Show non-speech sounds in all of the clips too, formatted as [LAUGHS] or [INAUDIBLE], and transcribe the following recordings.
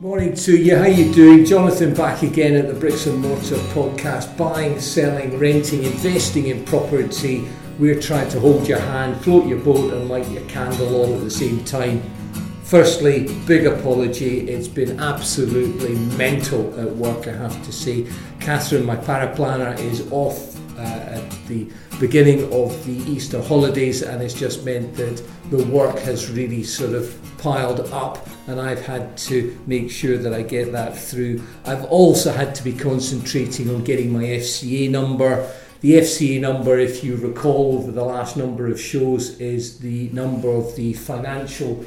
Morning to you. How you doing? Jonathan back again at the Bricks and Mortar podcast. Buying, selling, renting, investing in property. We're trying to hold your hand, float your boat, and light your candle all at the same time. Firstly, big apology. It's been absolutely mental at work, I have to say. Catherine, my paraplanner, is off uh, at the beginning of the Easter holidays, and it's just meant that the work has really sort of piled up, and I've had to make sure that I get that through. I've also had to be concentrating on getting my FCA number. The FCA number, if you recall over the last number of shows, is the number of the financial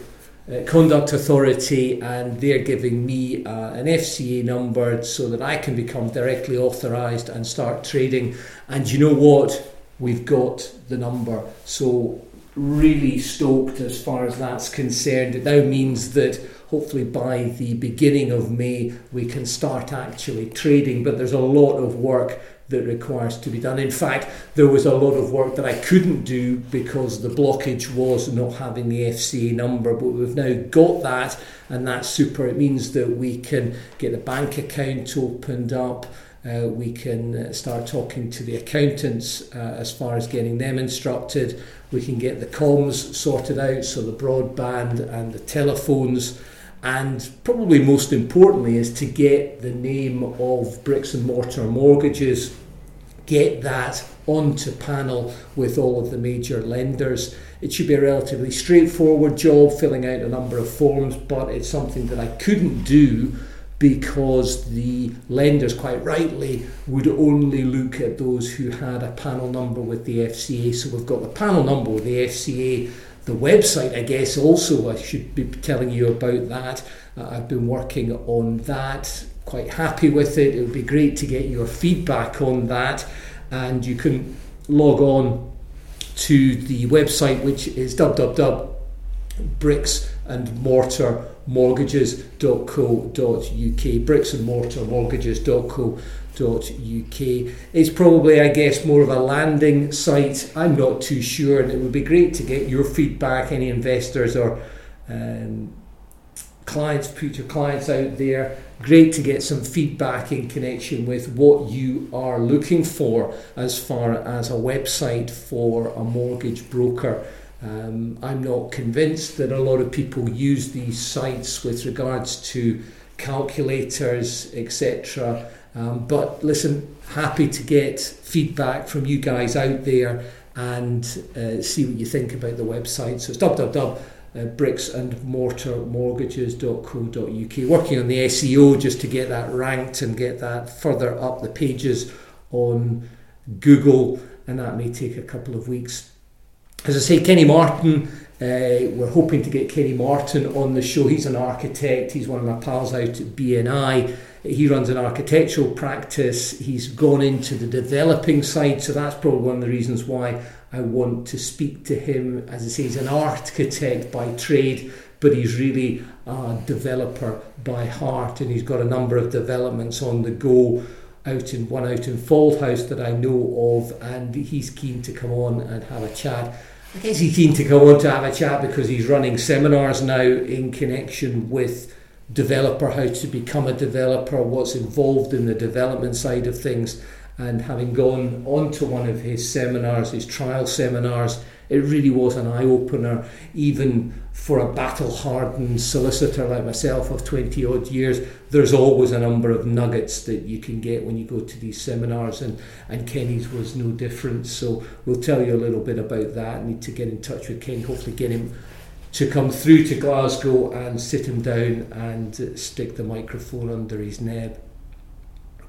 uh, conduct authority and they're giving me uh, an FCA number so that I can become directly authorised and start trading. And you know what? We've got the number. So, really stoked as far as that's concerned. It now means that hopefully by the beginning of May we can start actually trading, but there's a lot of work that requires to be done. In fact, there was a lot of work that I couldn't do because the blockage was not having the FCA number, but we've now got that, and that's super. It means that we can get the bank account opened up. Uh, we can uh, start talking to the accountants uh, as far as getting them instructed. We can get the comms sorted out, so the broadband and the telephones and probably most importantly is to get the name of bricks and mortar mortgages get that onto panel with all of the major lenders. It should be a relatively straightforward job filling out a number of forms, but it's something that I couldn't do because the lenders, quite rightly, would only look at those who had a panel number with the FCA. So we've got the panel number with the FCA. The website, I guess, also, I should be telling you about that. Uh, I've been working on that quite happy with it. It would be great to get your feedback on that. And you can log on to the website, which is www.bricksandmortarmortgages.co.uk. Bricks and mortar mortgages.co.uk. It's probably, I guess, more of a landing site. I'm not too sure, and it would be great to get your feedback, any investors or um, clients, future clients out there. Great to get some feedback in connection with what you are looking for as far as a website for a mortgage broker. Um, I'm not convinced that a lot of people use these sites with regards to calculators, etc. Um, but listen, happy to get feedback from you guys out there and uh, see what you think about the website. So it's www uh, bricks and mortar mortgages.co.uk. Working on the SEO just to get that ranked and get that further up the pages on Google, and that may take a couple of weeks. As I say, Kenny Martin, uh, we're hoping to get Kenny Martin on the show. He's an architect, he's one of my pals out at BNI. He runs an architectural practice. He's gone into the developing side, so that's probably one of the reasons why I want to speak to him. As I say, he's an architect by trade, but he's really a developer by heart, and he's got a number of developments on the go. Out in one out in Fauldhouse that I know of, and he's keen to come on and have a chat. I guess he's keen to come on to have a chat because he's running seminars now in connection with developer, how to become a developer, what's involved in the development side of things and having gone on to one of his seminars, his trial seminars, it really was an eye opener, even for a battle hardened solicitor like myself of 20 odd years. There's always a number of nuggets that you can get when you go to these seminars, and, and Kenny's was no different. So we'll tell you a little bit about that. I need to get in touch with Kenny, hopefully, get him to come through to Glasgow and sit him down and stick the microphone under his neb.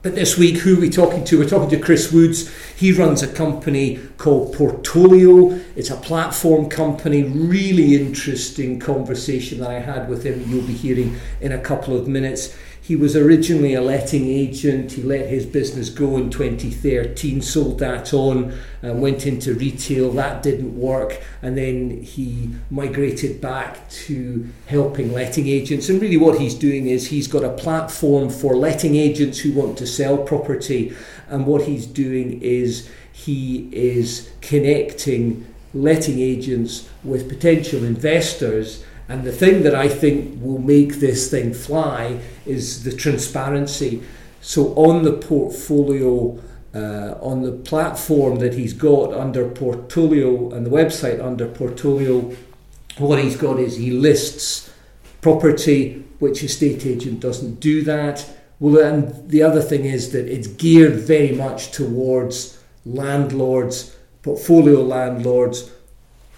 But this week, who are we talking to? We're talking to Chris Woods. He runs a company called Portolio. It's a platform company. Really interesting conversation that I had with him. You'll be hearing in a couple of minutes. He was originally a letting agent. He let his business go in 2013, sold that on, uh, went into retail. That didn't work. And then he migrated back to helping letting agents. And really, what he's doing is he's got a platform for letting agents who want to sell property. And what he's doing is he is connecting letting agents with potential investors And the thing that I think will make this thing fly is the transparency. So on the portfolio, uh, on the platform that he's got under Portolio and the website under Portolio, what he's got is he lists property, which estate agent doesn't do that. Well, and the other thing is that it's geared very much towards landlords, portfolio landlords,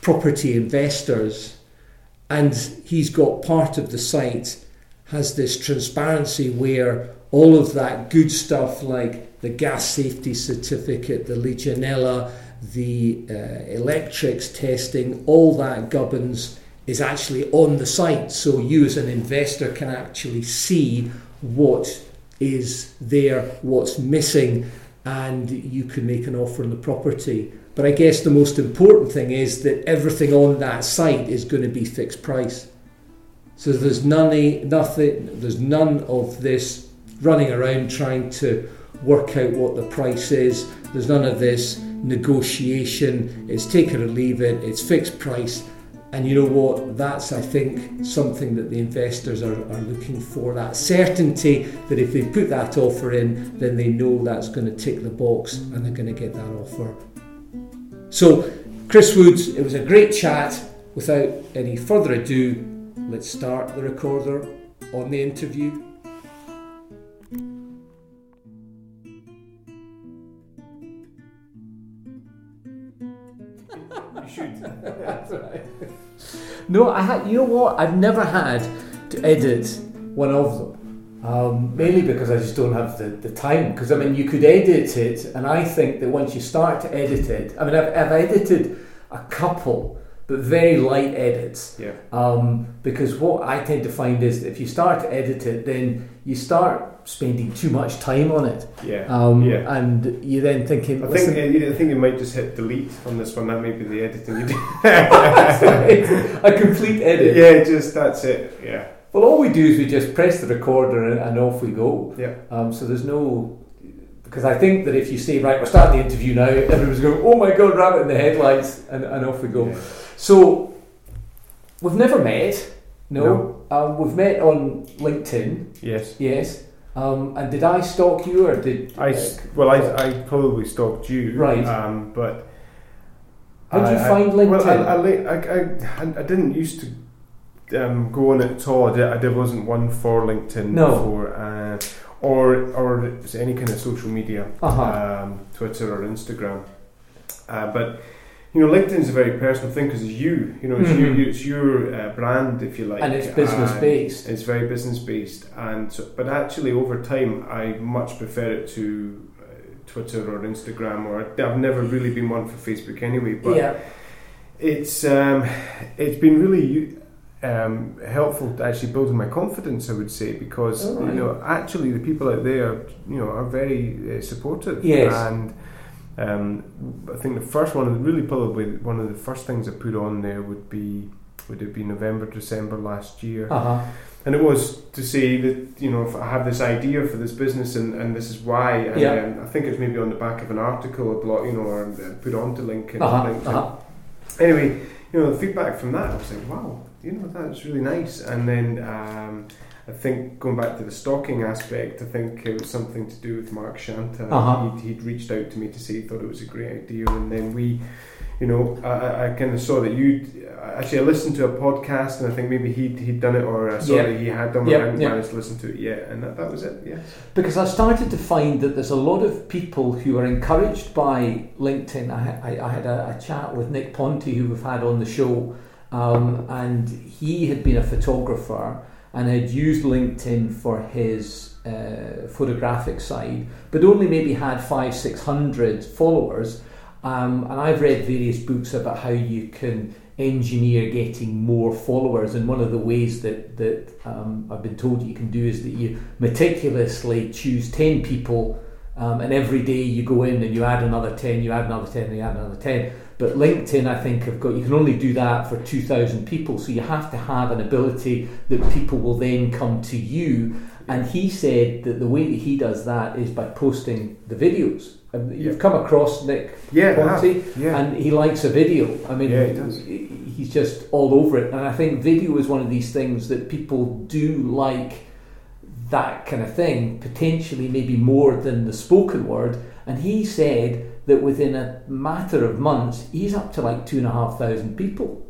property investors, and he's got part of the site has this transparency where all of that good stuff like the gas safety certificate, the Legionella, the uh, electrics testing, all that gubbins is actually on the site. So you as an investor can actually see what is there, what's missing, and you can make an offer on the property. But I guess the most important thing is that everything on that site is going to be fixed price. So there's none, nothing, there's none of this running around trying to work out what the price is. There's none of this negotiation. It's take it or leave it. It's fixed price. And you know what? That's, I think, something that the investors are, are looking for that certainty that if they put that offer in, then they know that's going to tick the box and they're going to get that offer. So, Chris Woods, it was a great chat. Without any further ado, let's start the recorder on the interview. You should. [LAUGHS] That's right. No, I had. You know what? I've never had to edit one of them. Um, mainly because I just don't have the, the time. Because I mean, you could edit it, and I think that once you start to edit it, I mean, I've, I've edited a couple, but very light edits. Yeah. Um, because what I tend to find is that if you start to edit it, then you start spending too much time on it. Yeah. Um, yeah. And you then thinking, I "Listen, think I think you might just hit delete on this one. That may be the editing you do. [LAUGHS] [LAUGHS] a complete edit. yeah, just that's it. Yeah. Well, all we do is we just press the recorder and, and off we go. Yeah. Um, so there's no. Because I think that if you say, right, we're starting the interview now, everyone's going, oh my god, rabbit in the headlights, and, and off we go. Yeah. So, we've never met, no. Um, we've met on LinkedIn, Yes. yes. Um, and did I stalk you or did. I uh, well, I, I probably stalked you. Right. Um, but How'd you I- find Well, LinkedIn? I, I, I, I, I didn't used to um, go on at all. I, did, I did, wasn't one for LinkedIn No. before, uh, or or any kind of social media, Uh-huh. um, Twitter or Instagram. Uh, but you know, LinkedIn's a very personal thing because it's you. You know, it's Mhm. you. It's your uh, brand, if you like, and it's business and based. It's very business based, and so, but actually over time, I much prefer it to uh, Twitter or Instagram. Or I've never really been one for Facebook anyway. But Yeah. it's um, it's been really um, helpful to actually building my confidence. I would say because right. you know actually the people out there you know are very uh, supportive. Yes. and. Um, I think the first one, really probably one of the first things I put on there would be would it be November, December last year, Uh huh. and it was to say that you know if I have this idea for this business and, and this is why, and Yeah. um, I think it's maybe on the back of an article, a blog, you know, or uh, put onto LinkedIn. Uh huh. LinkedIn. Uh huh. Anyway, you know, the feedback from that, I was like, wow, you know, that's really nice. And then um, I think going back to the stalking aspect, I think it was something to do with Mark Shanta. Uh-huh. He'd, he'd reached out to me to say he thought it was a great idea, and then we. You know, I- I, kind of saw that you actually. I listened to a podcast, and I think maybe he'd he'd done it, or I saw that he had done. it. Yeah, I hadn't managed to listen to it yet, and that, that was it. Yeah. Because I started to find that there's a lot of people who are encouraged by LinkedIn. I, I, I had a, a chat with Nick Ponte, who we've had on the show, um, and he had been a photographer and had used LinkedIn for his uh, photographic side, but only maybe had five, six hundred followers. Um, and I've read various books about how you can engineer getting more followers. And one of the ways that that um, I've been told you can do is that you meticulously choose ten people, um, and every day you go in and you add another ten, you add another ten, and you add another ten. But LinkedIn, I think, have got you can only do that for two thousand people. So you have to have an ability that people will then come to you. And he said that the way that he does that is by posting the videos. and you've come across Nick Yeah, have. yeah, and he likes a video. I mean, Yeah, he does. he's just all over it. And I think video is one of these things that people do like that kind of thing, potentially maybe more than the spoken word. And he said that within a matter of months, he's up to like two and a half thousand people.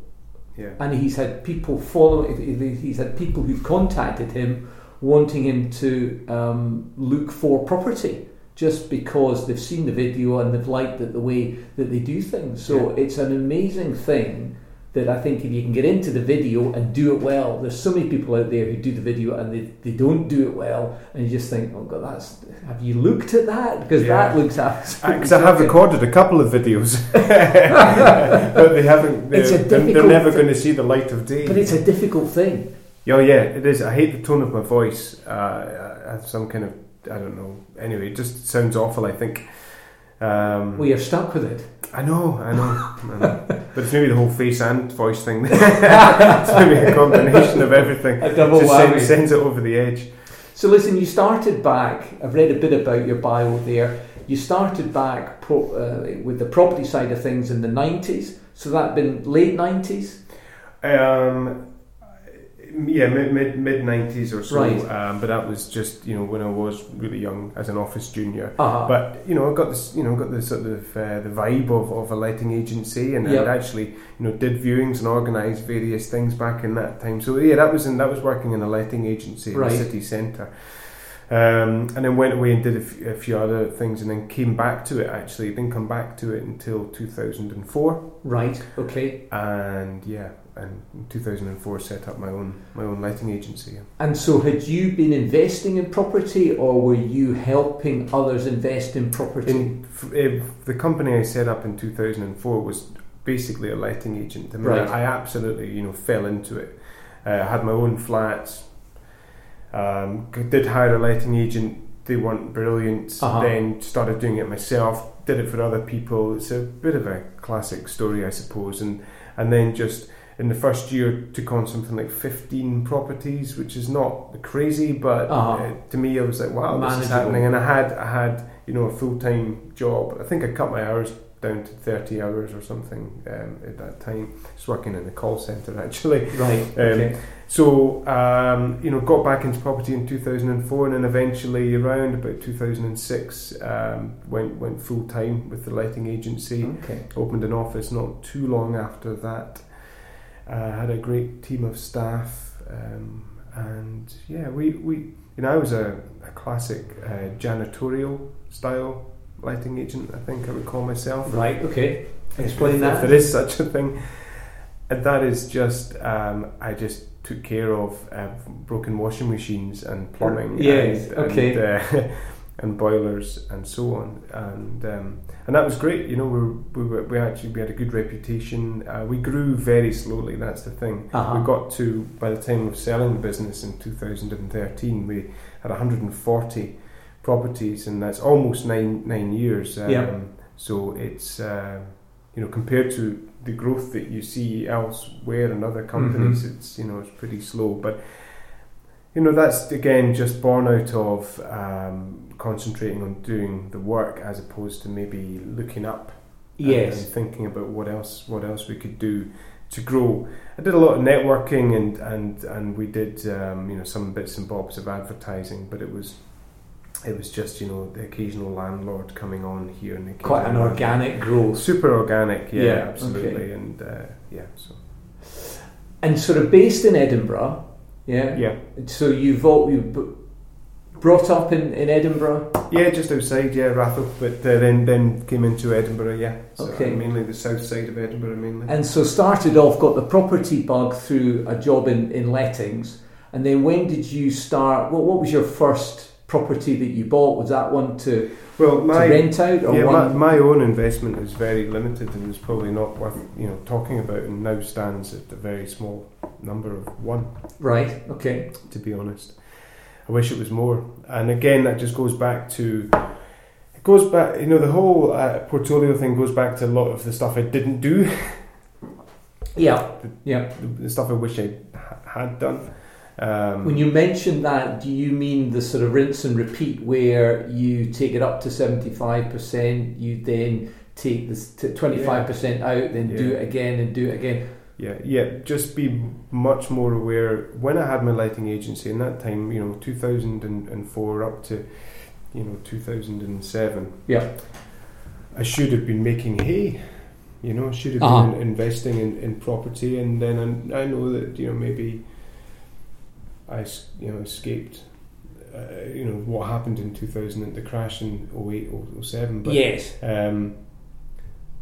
yeah. And he's had people follow. He's had people who've contacted him wanting him to um, look for property just because they've seen the video and they've liked it, the way that they do things. So it's an amazing thing that I think if you can get into the video and do it well, there's so many people out there who do the video and they, they don't do it well, and you just think, oh god, that's have you looked at that because Yeah. [LAUGHS] that looks absolutely. Because I have recorded a couple of videos, [LAUGHS] but they haven't. They're, It's a they're- they're never going to see the light of day. But it's a difficult thing. Oh yeah, it is. I hate the tone of my voice. Uh, I have some kind of I don't know. Anyway, it just sounds awful. I think. Um, We are stuck with it. I know, I know, I know. [LAUGHS] but it's maybe the whole face and voice thing. [LAUGHS] it's maybe a combination of everything. A double Just whammy. sends, sends it over the edge. So listen, you started back. I've read a bit about your bio there. You started back pro, uh, with the property side of things in the nineties. So that been late nineties, Um, yeah, mid mid mid nineties or so. Right. Um, but that was just you know when I was really young as an office junior. uh-huh. But you know, I got this. You know, got the sort of uh, the vibe of, of a letting agency, and, Yep. and actually, you know, did viewings and organised various things back in that time. So yeah, that was in that was working in a letting agency in Right. the city centre. Um, and then went away and did a, f- a few other things, and then came back to it. Actually, didn't come back to it until two thousand and four, right, okay. and yeah, and in two thousand and four set up my own my own letting agency. And so, had you been investing in property, or were you helping others invest in property? In, f- the company I set up in 2004 was basically a letting agent. I mean, Right. I, I absolutely, you know, fell into it. Uh, I had my own flats. Um, did hire a letting agent. They weren't brilliant. Uh-huh. Then started doing it myself. Did it for other people. It's a bit of a classic story, I suppose. And and then just in the first year took on something like 15 properties, which is not crazy, but Uh-huh. uh, to me, I was like, wow, this is happening. And I had I had you know a full time job. I think I cut my hours down to 30 hours or something um, at that time. Just working in the call centre [LAUGHS] actually. right, Um, okay. So um, you know, got back into property in 2004, and then eventually around about 2006 um, went went full time with the letting agency. okay. Opened an office not too long after that. Uh, had a great team of staff, um, and yeah, we, we you know I was a, a classic uh, janitorial style letting agent. I think I would call myself. Right, okay. Explain if, that. If there is such a thing, and that is just um, I just took care of uh, broken washing machines and plumbing. Yes, and, okay. And, uh, [LAUGHS] and boilers and so on, and um, and that was great. You know, we were, we, were, we actually we had a good reputation. Uh, we grew very slowly. That's the thing. Uh-huh. We got to by the time of selling the business in 2013, we had 140 properties, and that's almost nine nine years. Um, Yeah. So it's uh, you know compared to the growth that you see elsewhere in other companies, it's you know it's pretty slow, but. You know that's again just born out of um, concentrating on doing the work as opposed to maybe looking up yes. and thinking about what else what else we could do to grow. I did a lot of networking and and and we did um, you know some bits and bobs of advertising, but it was it was just you know the occasional landlord coming on here and Quite an organic growth. super organic, yeah, Yeah, absolutely, okay. and uh, yeah, so And sort of based in Edinburgh, yeah. yeah, So you've all you b- brought up in, in Edinburgh. yeah, just outside, yeah, Ratho, but uh, then then came into Edinburgh, yeah, so Okay. mainly the south side of Edinburgh, mainly. And so started off, got the property bug through a job in, in lettings. And then when did you start? What, what was your first property that you bought? Was that one to, well, to rent out or yeah, my, my own investment is very limited and is probably not worth you know talking about, and now stands at a very small number of one. right, okay. To be honest, I wish it was more. And again, that just goes back to it goes back. You know, the whole uh, portfolio thing goes back to a lot of the stuff I didn't do, Yeah, [LAUGHS] yeah. the, the stuff I wish I had done. Um, When you mention that, do you mean the sort of rinse and repeat where you take it up to 75%, you then take this 25% out, then do it again and do it again? Yeah, yeah. Just be much more aware. When I had my letting agency, in that time, you know, two thousand and four up to, you know, two thousand and seven. Yeah. I should have been making hay. You know, I should have Uh-huh. been investing in, in property, and then I, I know that you know maybe I you know escaped. Uh, you know what happened in 2000 the crash in 08 07 but yes. um,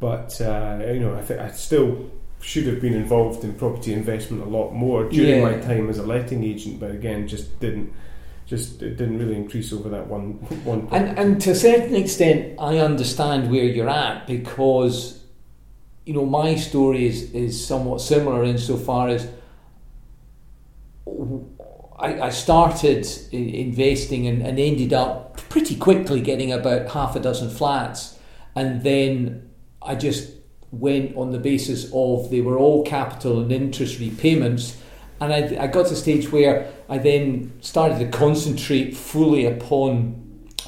but uh, you know, I think I still should have been involved in property investment a lot more during Yeah. my time as a letting agent. But again, just didn't, just it didn't really increase over that one one. And, and to a certain extent, I understand where you're at because, you know, my story is, is somewhat similar insofar as I, I started investing and, and ended up pretty quickly getting about half a dozen flats. And then I just went on the basis of they were all capital and interest repayments. And I, I got to a stage where I then started to concentrate fully upon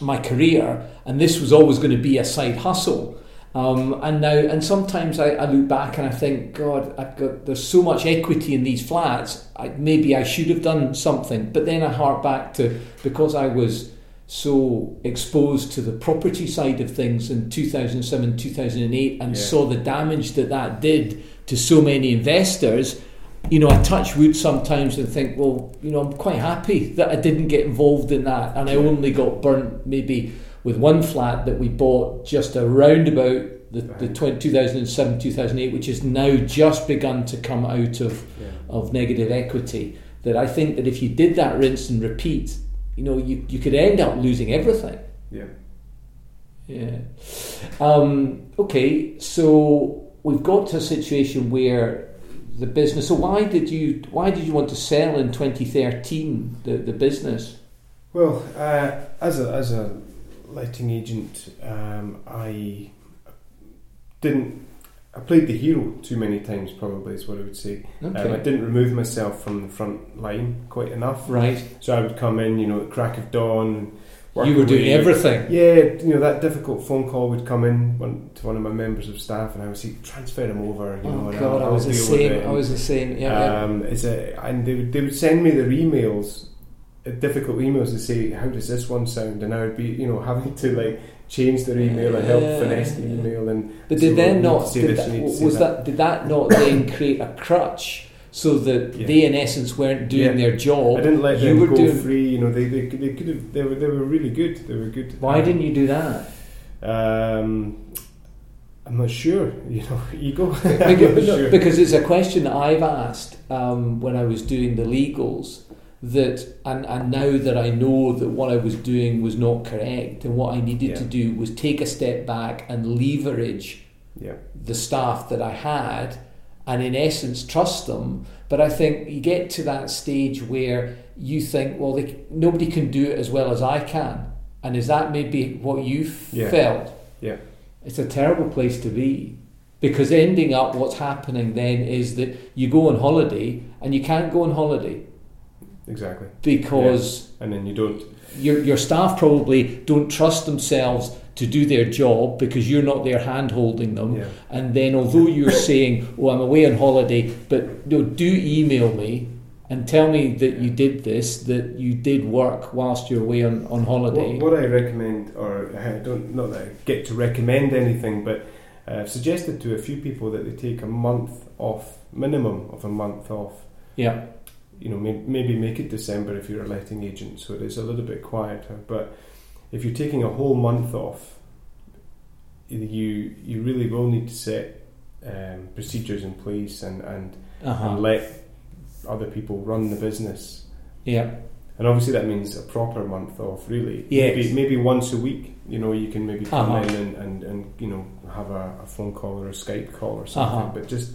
my career, and this was always going to be a side hustle. Um, and now, and sometimes I, I look back and I think, God, I've got there's so much equity in these flats. I, maybe I should have done something. But then I hark back to because I was so exposed to the property side of things in 2007, 2008, and Yeah. saw the damage that that did to so many investors. You know, I touch wood sometimes and think, well, you know, I'm quite happy that I didn't get involved in that, and I only got burnt maybe with one flat that we bought just around about the, the 20, 2007 2008 which has now just begun to come out of, Yeah. of negative equity. That I think that if you did that rinse and repeat you know you, you could end up losing everything. Yeah. yeah. Um, okay so we've got to a situation where the business so why did you why did you want to sell in 2013 the, the business? Well, uh, as a as a letting agent, um, I didn't. I played the hero too many times. Probably is what I would say. okay Um, I didn't remove myself from the front line quite enough. right So I would come in, you know, at crack of dawn. you were doing away. everything Yeah, you know that difficult phone call would come in one, to one of my members of staff, and I would say, "Transfer him over." You oh and god I'll, I was the same. I was the same yeah, yeah. Um, is it, and they would they would send me their emails, difficult emails to say, "How does this one sound?" And I would be, you know, having to like change their email and help Yeah. finesse the email. And But did then not did this, that, you need to say was that. did that not then create a crutch so that Yeah. they in essence weren't doing Yeah. their job? I didn't let you them were go doing. free. You know, they they, they could have. They were they were really good. They were good. Why didn't you do that? Um, I'm not sure. [LAUGHS] You know, ego. Because, [LAUGHS] sure. because it's a question that I've asked um, when I was doing the legals. That and, and now that I know that what I was doing was not correct, and what I needed Yeah. to do was take a step back and leverage yeah, the staff that I had and in essence trust them. But I think you get to that stage where you think, well, they, nobody can do it as well as I can. And is that maybe what you Yeah. felt? Yeah. It's a terrible place to be. Because ending up, what's happening then is that you go on holiday and you can't go on holiday exactly. because And then you don't. your, your staff probably don't trust themselves to do their job because you're not there hand holding them. Yeah, And then, although you're saying, "Oh, I'm away on holiday," but no, do email me and tell me that you did this, that you did work whilst you're away on, on holiday. What, what I recommend, or I don't, not that I get to recommend anything, but uh, I've suggested to a few people that they take a month off, minimum of a month off. Yeah, You know, may, maybe make it December if you're a letting agent, so it is a little bit quieter. But if you're taking a whole month off, you you really will need to set um, procedures in place and, and, uh-huh. and let other people run the business. yeah, And obviously that means a proper month off, really. Yes. Maybe, maybe once a week, you know, you can maybe come Uh-huh. in and, and, and, you know, have a, a phone call or a Skype call or something. Uh-huh. But just,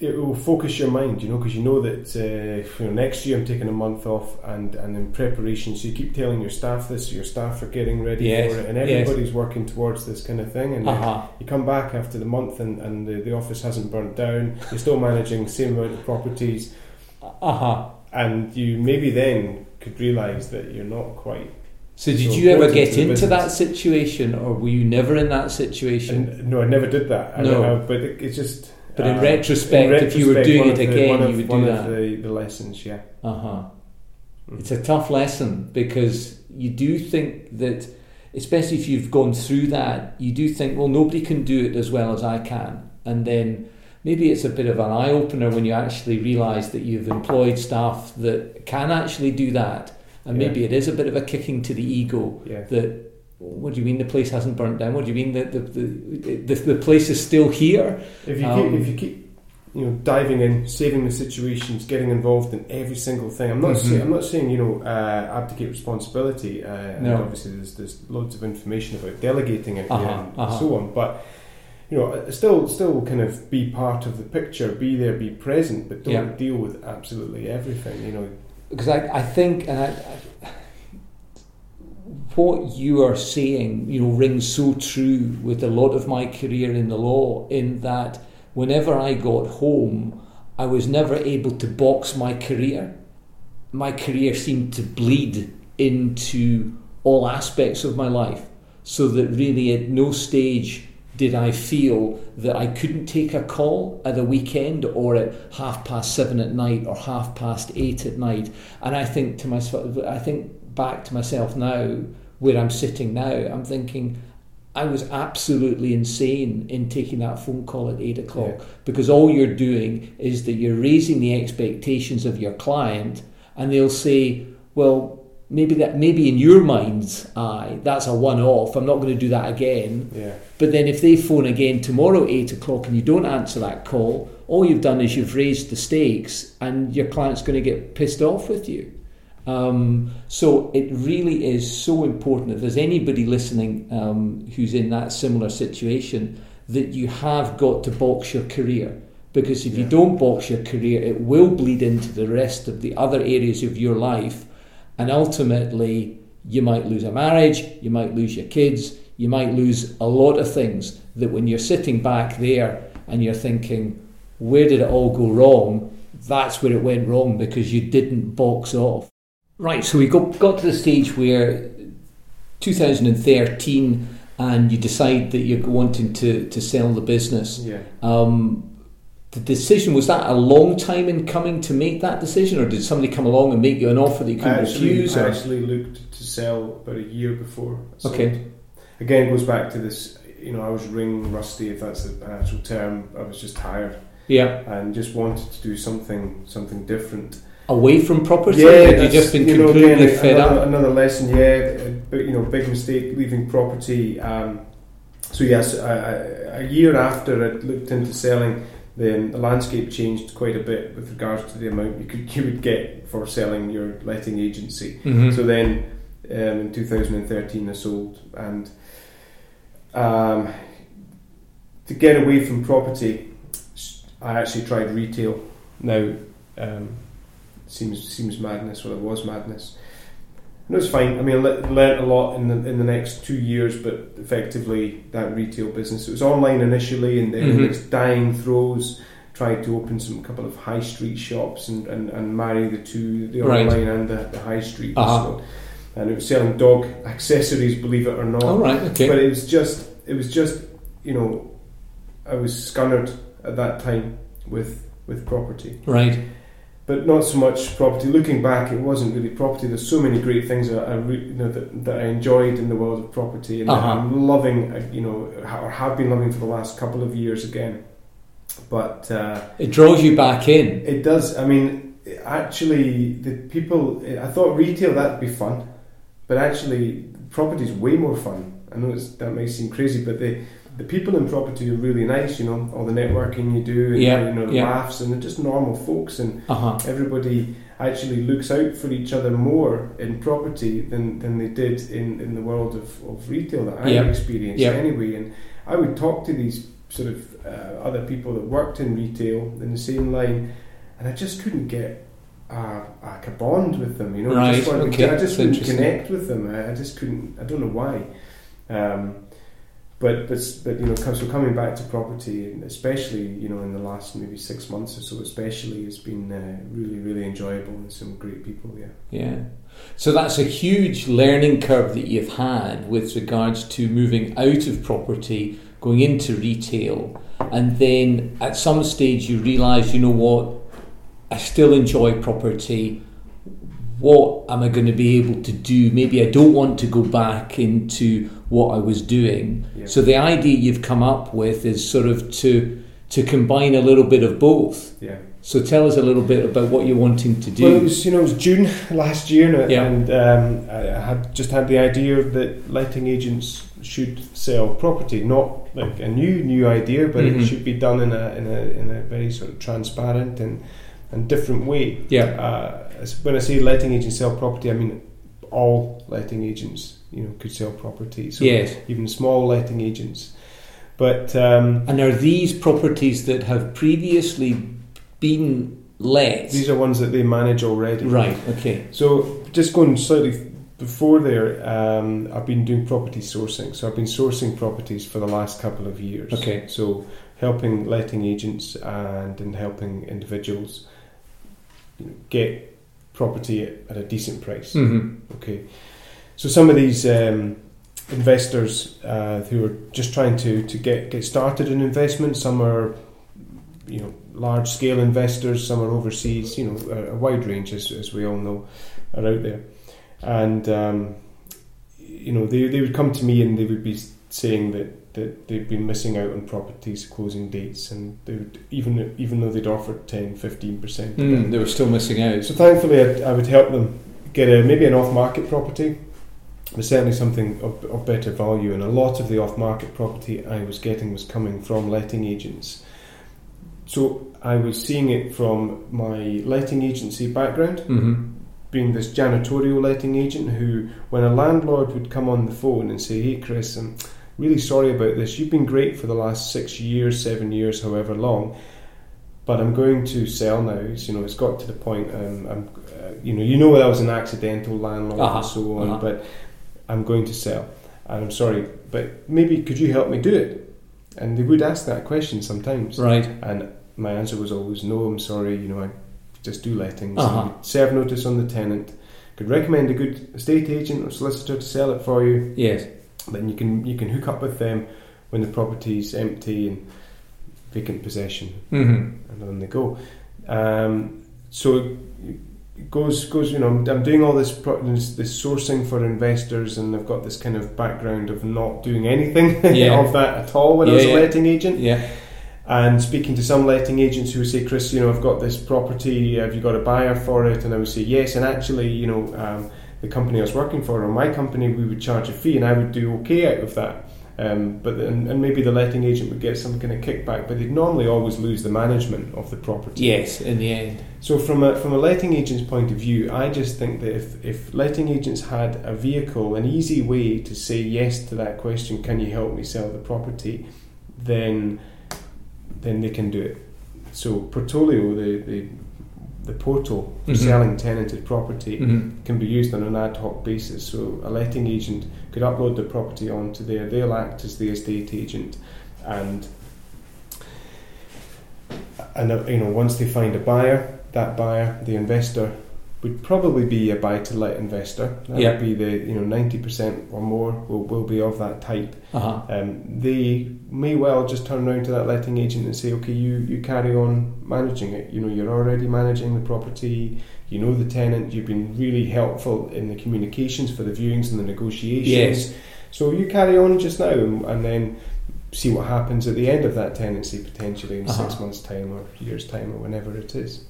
it will focus your mind, you know, because you know that uh, you know, next year I'm taking a month off and, and in preparation. So you keep telling your staff this, your staff are getting ready Yes, for it, and yes. everybody's working towards this kind of thing. And uh-huh. you come back after the month and, and the, the office hasn't burnt down, you're still managing the same amount of properties. Uh huh. and you maybe then could realise that you're not quite. So did So you ever get into that situation, or were you never in that situation? And, no, I never did that. I No. know, but it, it's just. But in uh, retrospect, in if you were doing it the- again, of- you would one do of that. The, the lessons, yeah. Uh huh. Mm. It's a tough lesson because you do think that, especially if you've gone through that, you do think, well, nobody can do it as well as I can. And then maybe it's a bit of an eye opener when you actually realise that you've employed staff that can actually do that. And Yeah. maybe it is a bit of a kicking to the ego Yeah. that, what do you mean the place hasn't burnt down? What do you mean that the, the, the, the place is still here? If you Um, keep, if you keep, you know, diving in, saving the situations, getting involved in every single thing. I'm not Mhm. saying I'm not saying you know uh, abdicate responsibility. Uh, and No. obviously, there's there's loads of information about delegating it Uh-huh, and uh-huh. so on. But you know, uh, still still kind of be part of the picture, be there, be present, but don't Yeah. deal with absolutely everything. You know, because I, I think and I, what you are saying you know rings so true with a lot of my career in the law in that whenever I got home I was never able to box my career my career seemed to bleed into all aspects of my life so that really at no stage did I feel that I couldn't take a call at the weekend or at half past seven at night or half past eight at night. And I think to myself, I think back to myself now, where I'm sitting now, I'm thinking I was absolutely insane in taking that phone call at eight o'clock Yeah. because all you're doing is that you're raising the expectations of your client, and they'll say, well. Maybe that maybe in your mind's eye that's a one-off. I'm not going to do that again. yeah, But then if they phone again tomorrow eight o'clock and you don't answer that call, all you've done is you've raised the stakes, and your client's going to get pissed off with you. Um, so it really is so important. If there's anybody listening um, who's in that similar situation, that you have got to box your career. Because if you don't box your career, it will bleed into the rest of the other areas of your life, and ultimately you might lose a marriage, you might lose your kids, you might lose a lot of things. That when you're sitting back there and you're thinking, where did it all go wrong? That's where it went wrong because you didn't box off. Right, so we got, got to the stage where 2013 and you decide that you're wanting to, to sell the business. yeah. Um, the decision was that a long time in coming to make that decision, or did somebody come along and make you an offer that you couldn't actually, refuse? I actually looked to sell about a year before. I. Okay. Again, it goes back to this. You know, I was ring rusty, if that's an actual term. I was just tired Yeah, and just wanted to do something something different. Away from property. Yeah, had you just been you know, completely again, fed another, up? another lesson. Yeah, but you know, big mistake leaving property. Um, so yes, a year after I looked into selling, then the landscape changed quite a bit with regards to the amount you could [LAUGHS] you would get for selling your letting agency. Mhm. So then, um, in 2013, I sold, and um, to get away from property, I actually tried retail. Now, um, seems seems madness. Well, it was madness. And it was fine. I mean, I le- learnt a lot in the in the next two years, but effectively that retail business. It was online initially, and then in Mhm. its dying throes. Tried to open some couple of high street shops and, and, and marry the two, the Right. online and the, the high street. Uh-huh. So- and it was selling dog [LAUGHS] accessories, believe it or not. All right, okay. But it was just, it was just, you know, I was scunnered at that time with with property, right. But not so much property. Looking back, it wasn't really property. There's so many great things that I, you know, that, that I enjoyed in the world of property, and Uh-huh. I'm loving, uh, you know, or have been loving for the last couple of years again. But uh, It draws you back in. it does. I mean, actually, the people. I thought retail that'd be fun, but actually, property's way more fun. I know it's, that may seem crazy, but the the people in property are really nice. You know, all the networking you do, and Yeah, you know, the yeah. laughs, and they're just normal folks, and Uh huh. everybody actually looks out for each other more in property than, than they did in, in the world of, of retail that I Yeah. experienced Yeah. anyway. And I would talk to these sort of uh, other people that worked in retail in the same line, and I just couldn't get a, like a bond with them. You know, Right, just wanted- okay, I just couldn't connect with them. I, I just couldn't. I don't know why. Um, but but but you know, so coming back to property, especially you know in the last maybe six months or so, especially, has been uh, really really enjoyable and some great people. Yeah. Yeah. So that's a huge learning curve that you've had with regards to moving out of property, going into retail, and then at some stage you realise, you know what, I still enjoy property. What am I going to be able to do? Maybe I don't want to go back into what I was doing. Yeah. So the idea you've come up with is sort of to to combine a little bit of both. Yeah. So tell us a little bit about what you're wanting to do. Well, it was you know it was June last year, and, Yeah. and um, I had just had the idea that letting agents should sell property, not like a new new idea, but Mhm. it should be done in a in a in a very sort of transparent and and different way. yeah. Uh, when I say letting agents sell property, I mean all letting agents, you know, could sell properties. So yes. even small letting agents. But um, And are these properties that have previously been let? these are ones that they manage already. right. Okay. So just going slightly before there, um, I've been doing property sourcing. So I've been sourcing properties for the last couple of years. Okay. So helping letting agents and and helping individuals you know, get property at, at a decent price. hmm Okay. So some of these um, investors uh, who are just trying to, to get, get started in investment, some are you know large scale investors, some are overseas. You know a, a wide range, as, as we all know, are out there, and um, you know they, they would come to me and they would be saying that, that they've been missing out on properties closing dates, and they would even even though they'd offered 10 15 percent. Mm, they were still missing out. So thankfully, I'd, I would help them get a, maybe an off-market property, but certainly something of, of better value. And a lot of the off-market property I was getting was coming from letting agents. So I was seeing it from my letting agency background, hmm being this janitorial letting agent who, when a landlord would come on the phone and say, "Hey, Chris, I'm really sorry about this. You've been great for the last six years, seven years, however long." But I'm going to sell now. It's, you know, it's got to the point. Um, I'm, uh, you know, you know, I was an accidental landlord Uh-huh, and so on. uh-huh. But I'm going to sell, and I'm sorry. But maybe could you help me do it? And they would ask that question sometimes. Right. And my answer was always no. I'm sorry. You know, I just do lettings. Uh-huh. Serve notice on the tenant. Could recommend a good estate agent or solicitor to sell it for you. Yes. Then you can you can hook up with them when the property's empty and vacant possession, hmm and then they go. Um, so goes goes. You know, I'm, I'm doing all this, pro- this this sourcing for investors, and I've got this kind of background of not doing anything [LAUGHS] Yeah. of that at all when I was Yeah, a letting agent Yeah. and speaking to some letting agents who would say, Chris, you know, I've got this property, have you got a buyer for it? And I would say, yes. And actually, you know, um, the company I was working for, or my company, we would charge a fee and I would do okay out of that. Um, but and, and maybe the letting agent would get some kind of kickback, but they'd normally always lose the management of the property. Yes. In the end. So from a from a letting agent's point of view, I just think that if, if letting agents had a vehicle, an easy way to say yes to that question, can you help me sell the property, then then they can do it. So Portolio, the the, the portal for Mhm. selling tenanted property, hmm can be used on an ad hoc basis. So a letting agent could upload the property onto there. They'll act as the estate agent, and and uh, you know once they find a buyer, that buyer, the investor, would probably be a buy to let investor. That Yeah. would be the you know ninety percent or more will, will be of that type. Uh-huh. Um, they may well just turn around to that letting agent and say, okay, you, you carry on managing it. You know, you're already managing the property. You know the tenant. You've been really helpful in the communications for the viewings and the negotiations. Yes. So you carry on just now, and, and then see what happens at the end of that tenancy, potentially in Uh-huh. six months' time or years' time or whenever it is.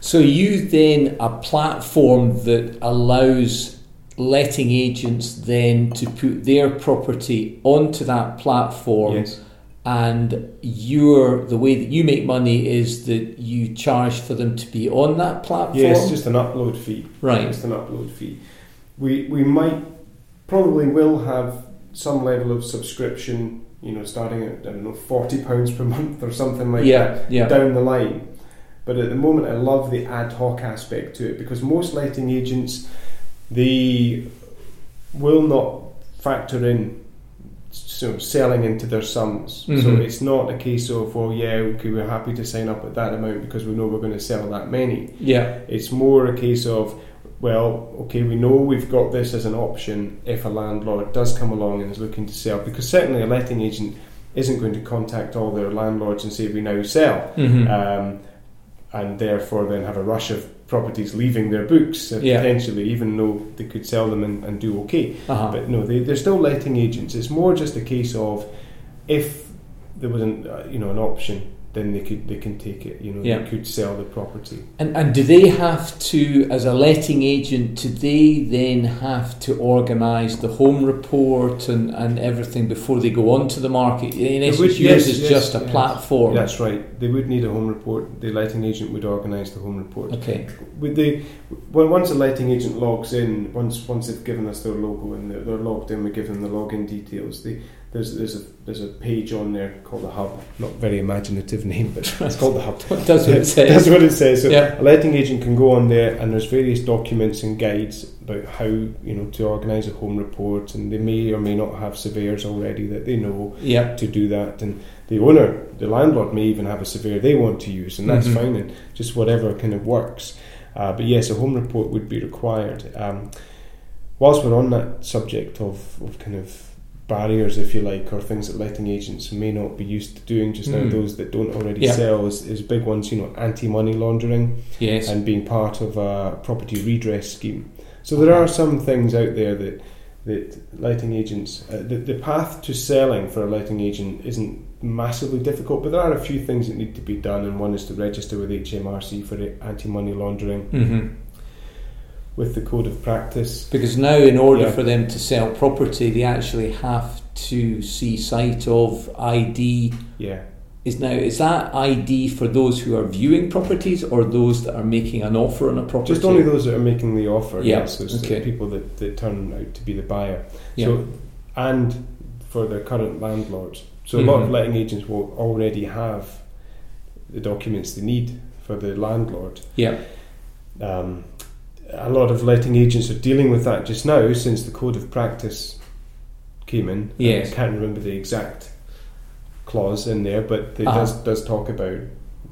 So you then a platform that allows letting agents then to put their property onto that platform Yes. and your the way that you make money is that you charge for them to be on that platform Yes, just an upload fee. right Just an upload fee. We we might probably will have some level of subscription. You know, starting at I don't know forty pounds per month or something like yeah that yeah down the line. But at the moment, I love the ad hoc aspect to it because most letting agents they will not factor in sort of selling into their sums. So Mhm. it's not a case of well, yeah, okay, we're happy to sign up at that amount because we know we're going to sell that many. Yeah. It's more a case of well, okay, we know we've got this as an option if a landlord does come along and is looking to sell, because certainly a letting agent isn't going to contact all their landlords and say we now sell, Mhm. um, and therefore then have a rush of properties leaving their books uh, Yeah. potentially, even though they could sell them and, and do okay. uh-huh. But no, they, they're still letting agents. It's more just a case of if there was an uh, you know an option, then they could they can take it. You know, Yeah. they could sell the property. And, and do they have to, as a letting agent, do they then have to organise the home report and, and everything before they go onto the market? In essence, would, yours yes, is yes, just a yes. platform. That's right. They would need a home report. The letting agent would organise the home report. Okay. With the when once a letting agent logs in, once once they've given us their logo and they're, they're logged in, we give them the login details. They, there's there's a there's a page on there called the hub. Not very imaginative name, but [LAUGHS] it's called the hub. [LAUGHS] That's what it says. That's what it says. So Yeah. a letting agent can go on there, and there's various documents and guides about how you know to organise a home report, and they may or may not have surveyors already that they know Yeah. to do that, and the owner, the landlord, may even have a surveyor they want to use, and that's Mhm. fine, and just whatever kind of works. Uh, but yes, a home report would be required. Um, whilst we're on that subject of, of kind of barriers, if you like, or things that letting agents may not be used to doing just now, Mm. those that don't already Yeah. sell, is, is big ones, you know, anti money laundering Yes. and being part of a property redress scheme. So there are some things out there that that letting agents, uh, the, the path to selling for a letting agent isn't massively difficult, but there are a few things that need to be done, and one is to register with HMRC for anti money laundering hmm with the code of practice. Because now, in order Yeah. for them to sell property, they actually have to see sight of ID. Yeah, Is now is that ID for those who are viewing properties or those that are making an offer on a property? just only those that are making the offer. Yeah, Yes, those okay. people that, that turn out to be the buyer. Yeah. So, and for their current landlords. So a lot of Mhm. letting agents will already have the documents they need for the landlord. yeah. Um, a lot of letting agents are dealing with that just now since the code of practice came in. Yes. I can't remember the exact clause in there, but it Uh-huh. does does talk about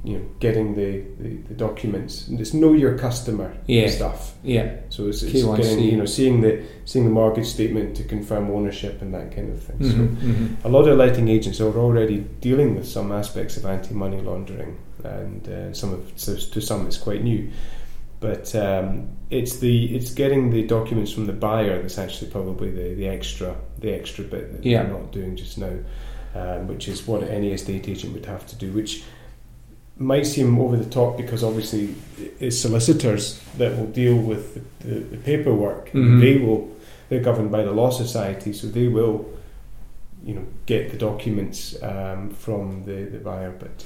you know getting the, the, the documents. And It's know your customer Yeah. stuff. Yeah. So it's, it's getting you know seeing the seeing the mortgage statement to confirm ownership and that kind of thing. So Mhm, mhm. a lot of letting agents are already dealing with some aspects of anti-money laundering, and uh, some of so to some it's quite new. But um, it's the it's getting the documents from the buyer that's actually probably the, the extra the extra bit that Yeah. they're not doing just now, um, which is what any estate agent would have to do, which might seem over the top because obviously it's solicitors that will deal with the, the, the paperwork. Mhm. They will they're governed by the law society, so they will you know get the documents um, from the, the buyer. But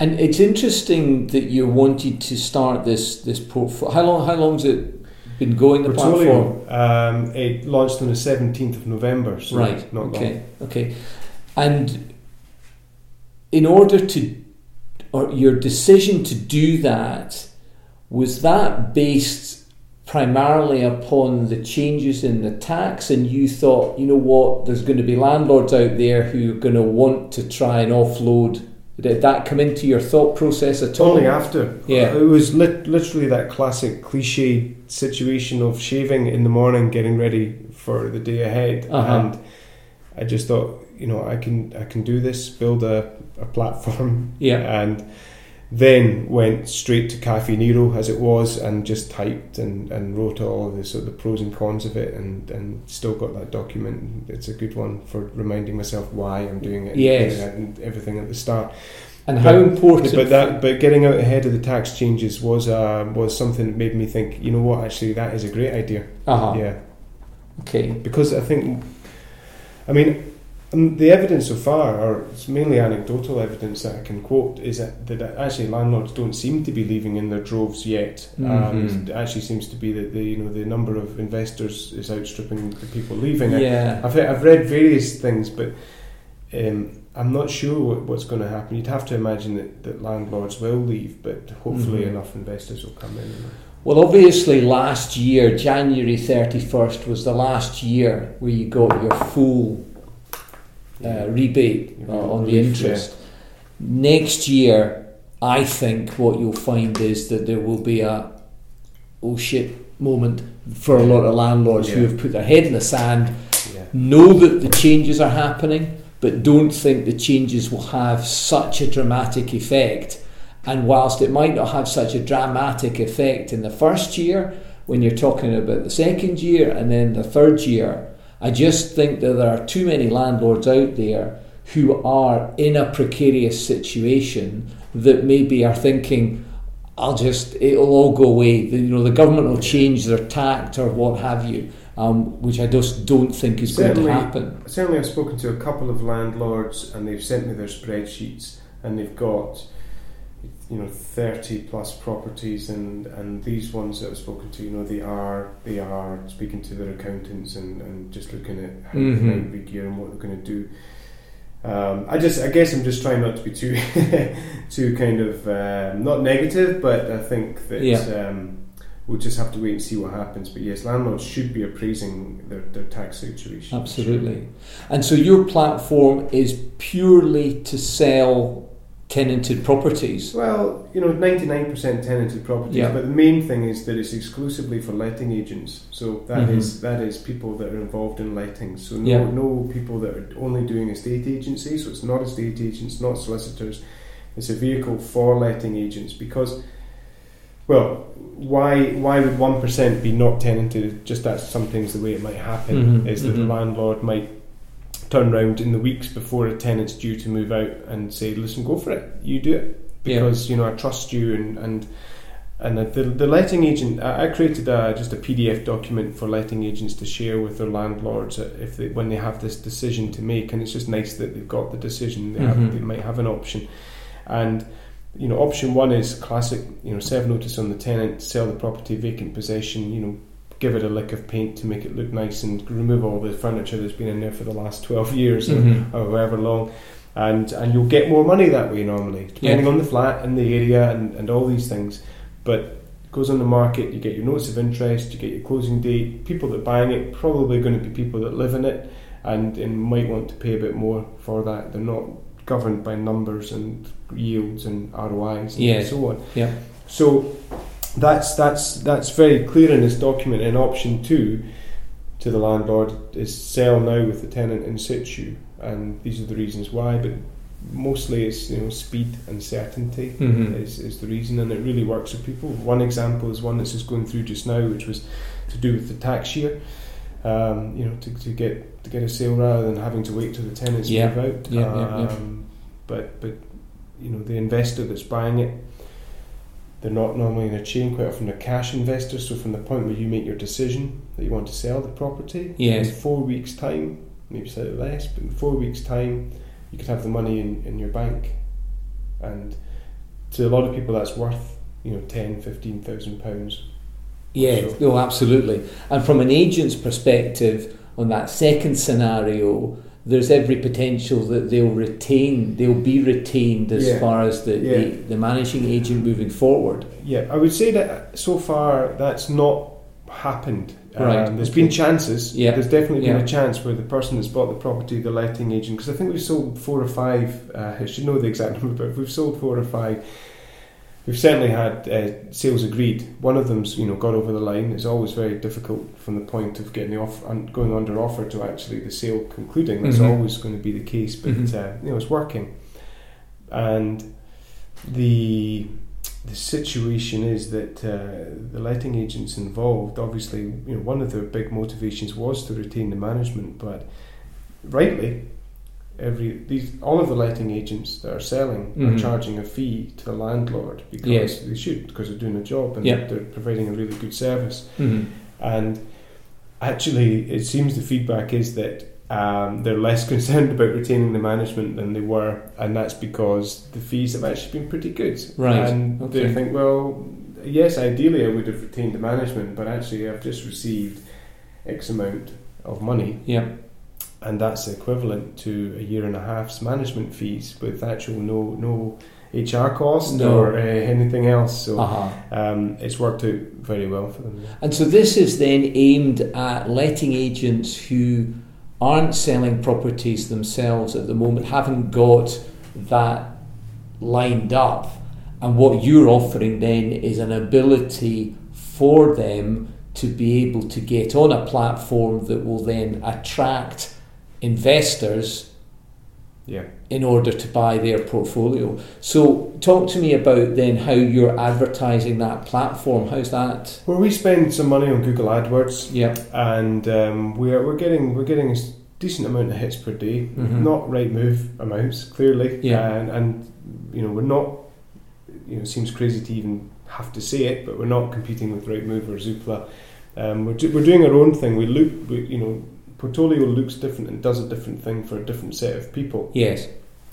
And it's interesting that you wanted to start this this Portolio. How long? How long's it been going? The platform. Um, it launched on the seventeenth of November. So right. Not okay. long. Okay. And in order to, or your decision to do that, was that based primarily upon the changes in the tax, and you thought, you know what, there's going to be landlords out there who are going to want to try and offload. Did that come into your thought process at all? Only after. Yeah. It was lit- literally that classic cliche situation of shaving in the morning, getting ready for the day ahead, Uh-huh. and I just thought, you know, I can I can do this, build a, a platform, Yeah. and then went straight to Caffè Nero as it was, and just typed and, and wrote all of the sort of the pros and cons of it, and, and still got that document. It's a good one for reminding myself why I'm doing it, Yes. and everything at the start. And how important? But that, but getting out ahead of the tax changes was uh, was something that made me think. You know what? Actually, that is a great idea. uh-huh. Yeah, Okay. because I think, I mean, um, the evidence so far, or it's mainly anecdotal evidence that I can quote, is that, that actually landlords don't seem to be leaving in their droves yet. Um, Mhm. it actually seems to be that the you know the number of investors is outstripping the people leaving. I- Yeah. I've I've read various things, but um, I'm not sure what, what's going to happen. You'd have to imagine that, that landlords will leave, but hopefully Mhm. enough investors will come in. Well, obviously, last year, January 31st, was the last year where you got your full uh, rebate uh, on the interest. Next year, I think what you'll find is that there will be a oh shit moment for a lot of landlords who have put their head in the sand, Yeah. know that the changes are happening, but don't think the changes will have such a dramatic effect. And whilst it might not have such a dramatic effect in the first year, when you're talking about the second year and then the third year, I just think that there are too many landlords out there who are in a precarious situation that maybe are thinking, I'll just, it'll all go away. The, you know, the government will change their tact or what have you, um, which I just don't think is going to happen. Certainly, I've spoken to a couple of landlords, and they've sent me their spreadsheets, and they've got, you know, thirty plus properties, and, and these ones that I've spoken to, you know, they are they are speaking to their accountants and, and just looking at how Mhm. they might re-gear and what they're going to do. Um, I just, I guess, I'm just trying not to be too, [LAUGHS] too kind of um, not negative, but I think that Yeah. um, we'll just have to wait and see what happens. But yes, landlords should be appraising their, their tax situation. Absolutely. And so your platform is purely to sell tenanted properties. Well, you know, 99% tenanted properties, Yeah. but the main thing is that it's exclusively for letting agents. So that Mhm. is that is people that are involved in letting. So no, Yeah. no people that are only doing estate agency. So it's not estate agents, not solicitors. It's a vehicle for letting agents because, well, why why would one percent be not tenanted? Just that's sometimes the way it might happen. Mhm, Is that mhm. the landlord might turn round in the weeks before a tenant's due to move out and say, "Listen, go for it. You do it." Yeah. because you know I trust you and and and the, the letting agent I created a, just a PDF document for letting agents to share with their landlords if they, when they have this decision to make and it's just nice that they've got the decision they Mhm. have they might have an option and you know option one is classic you know serve notice on the tenant sell the property vacant possession you know give it a lick of paint to make it look nice and remove all the furniture that's been in there for the last 12 years Mhm. or however long, and and you'll get more money that way normally, depending Yeah. on the flat and the area and, and all these things. But it goes on the market, you get your notice of interest, you get your closing date. People that are buying it probably going to be people that live in it and, and might want to pay a bit more for that. They're not governed by numbers and yields and ROIs and Yes. so on. Yeah. So that's that's that's very clear in this document. And option two to the landlord is sell now with the tenant in situ, and these are the reasons why. But mostly it's you know speed and certainty Mhm. is, is the reason, and it really works for people. One example is one that's just going through just now, which was to do with the tax year. Um, you know, to, to get to get a sale rather than having to wait till the tenants Yeah. move out. Yeah, yeah, yeah. Um, But but you know the investor that's buying it, they're not normally in a chain. Quite often, they're cash investors. So from the point where you make your decision that you want to sell the property, Yes. in four weeks' time, maybe slightly less, but in four weeks' time, you could have the money in, in your bank, and to a lot of people, that's worth you know ten, fifteen thousand pounds. Yeah, So- no, absolutely. And from an agent's perspective, on that second scenario, there's every potential that they'll retain, they'll be retained as Yeah. far as the, the, the managing agent moving forward. Yeah, I would say that so far that's not happened. Right, Um, there's okay. been chances. Yeah, There's definitely been yeah. a chance where the person that's bought the property, the letting agent, because I think we've sold four or five. Uh, I should know the exact [LAUGHS] number, but we've sold four or five. We've certainly had uh, sales agreed. One of them's you know got over the line. It's always very difficult from the point of getting the off un- going under offer to actually the sale concluding. That's Mhm. always going to be the case, but Mhm. uh, you know it's working. And the the situation is that uh, the letting agents involved, obviously, you know, one of their big motivations was to retain the management, but rightly, every these all of the letting agents that are selling are Mhm. charging a fee to the landlord because Yes. they should because they're doing a job and Yeah. they're providing a really good service. Mhm. And actually, it seems the feedback is that um, they're less [LAUGHS] concerned about retaining the management than they were, and that's because the fees have actually been pretty good. Right, And okay. they think, well, yes, ideally I would have retained the management, but actually I've just received X amount of money, Yeah. And that's equivalent to a year and a half's management fees with actual no no HR cost No. or uh, anything else. So Uh-huh. um, it's worked out very well for them. And so this is then aimed at letting agents who aren't selling properties themselves at the moment, haven't got that lined up. And what you're offering then is an ability for them to be able to get on a platform that will then attract investors Yeah. in order to buy their portfolio. So, talk to me about then how you're advertising that platform. How's that? Well, we spend some money on Google AdWords, Yeah. and um, we're we're getting we're getting a decent amount of hits per day. Mhm. Not Rightmove amounts, clearly. Yeah. And, and you know we're not. You know, it seems crazy to even have to say it, but we're not competing with Rightmove or Zoopla. Um, we're, do, we're doing our own thing. We look, we, you know, Portolio looks different and does a different thing for a different set of people. Yes.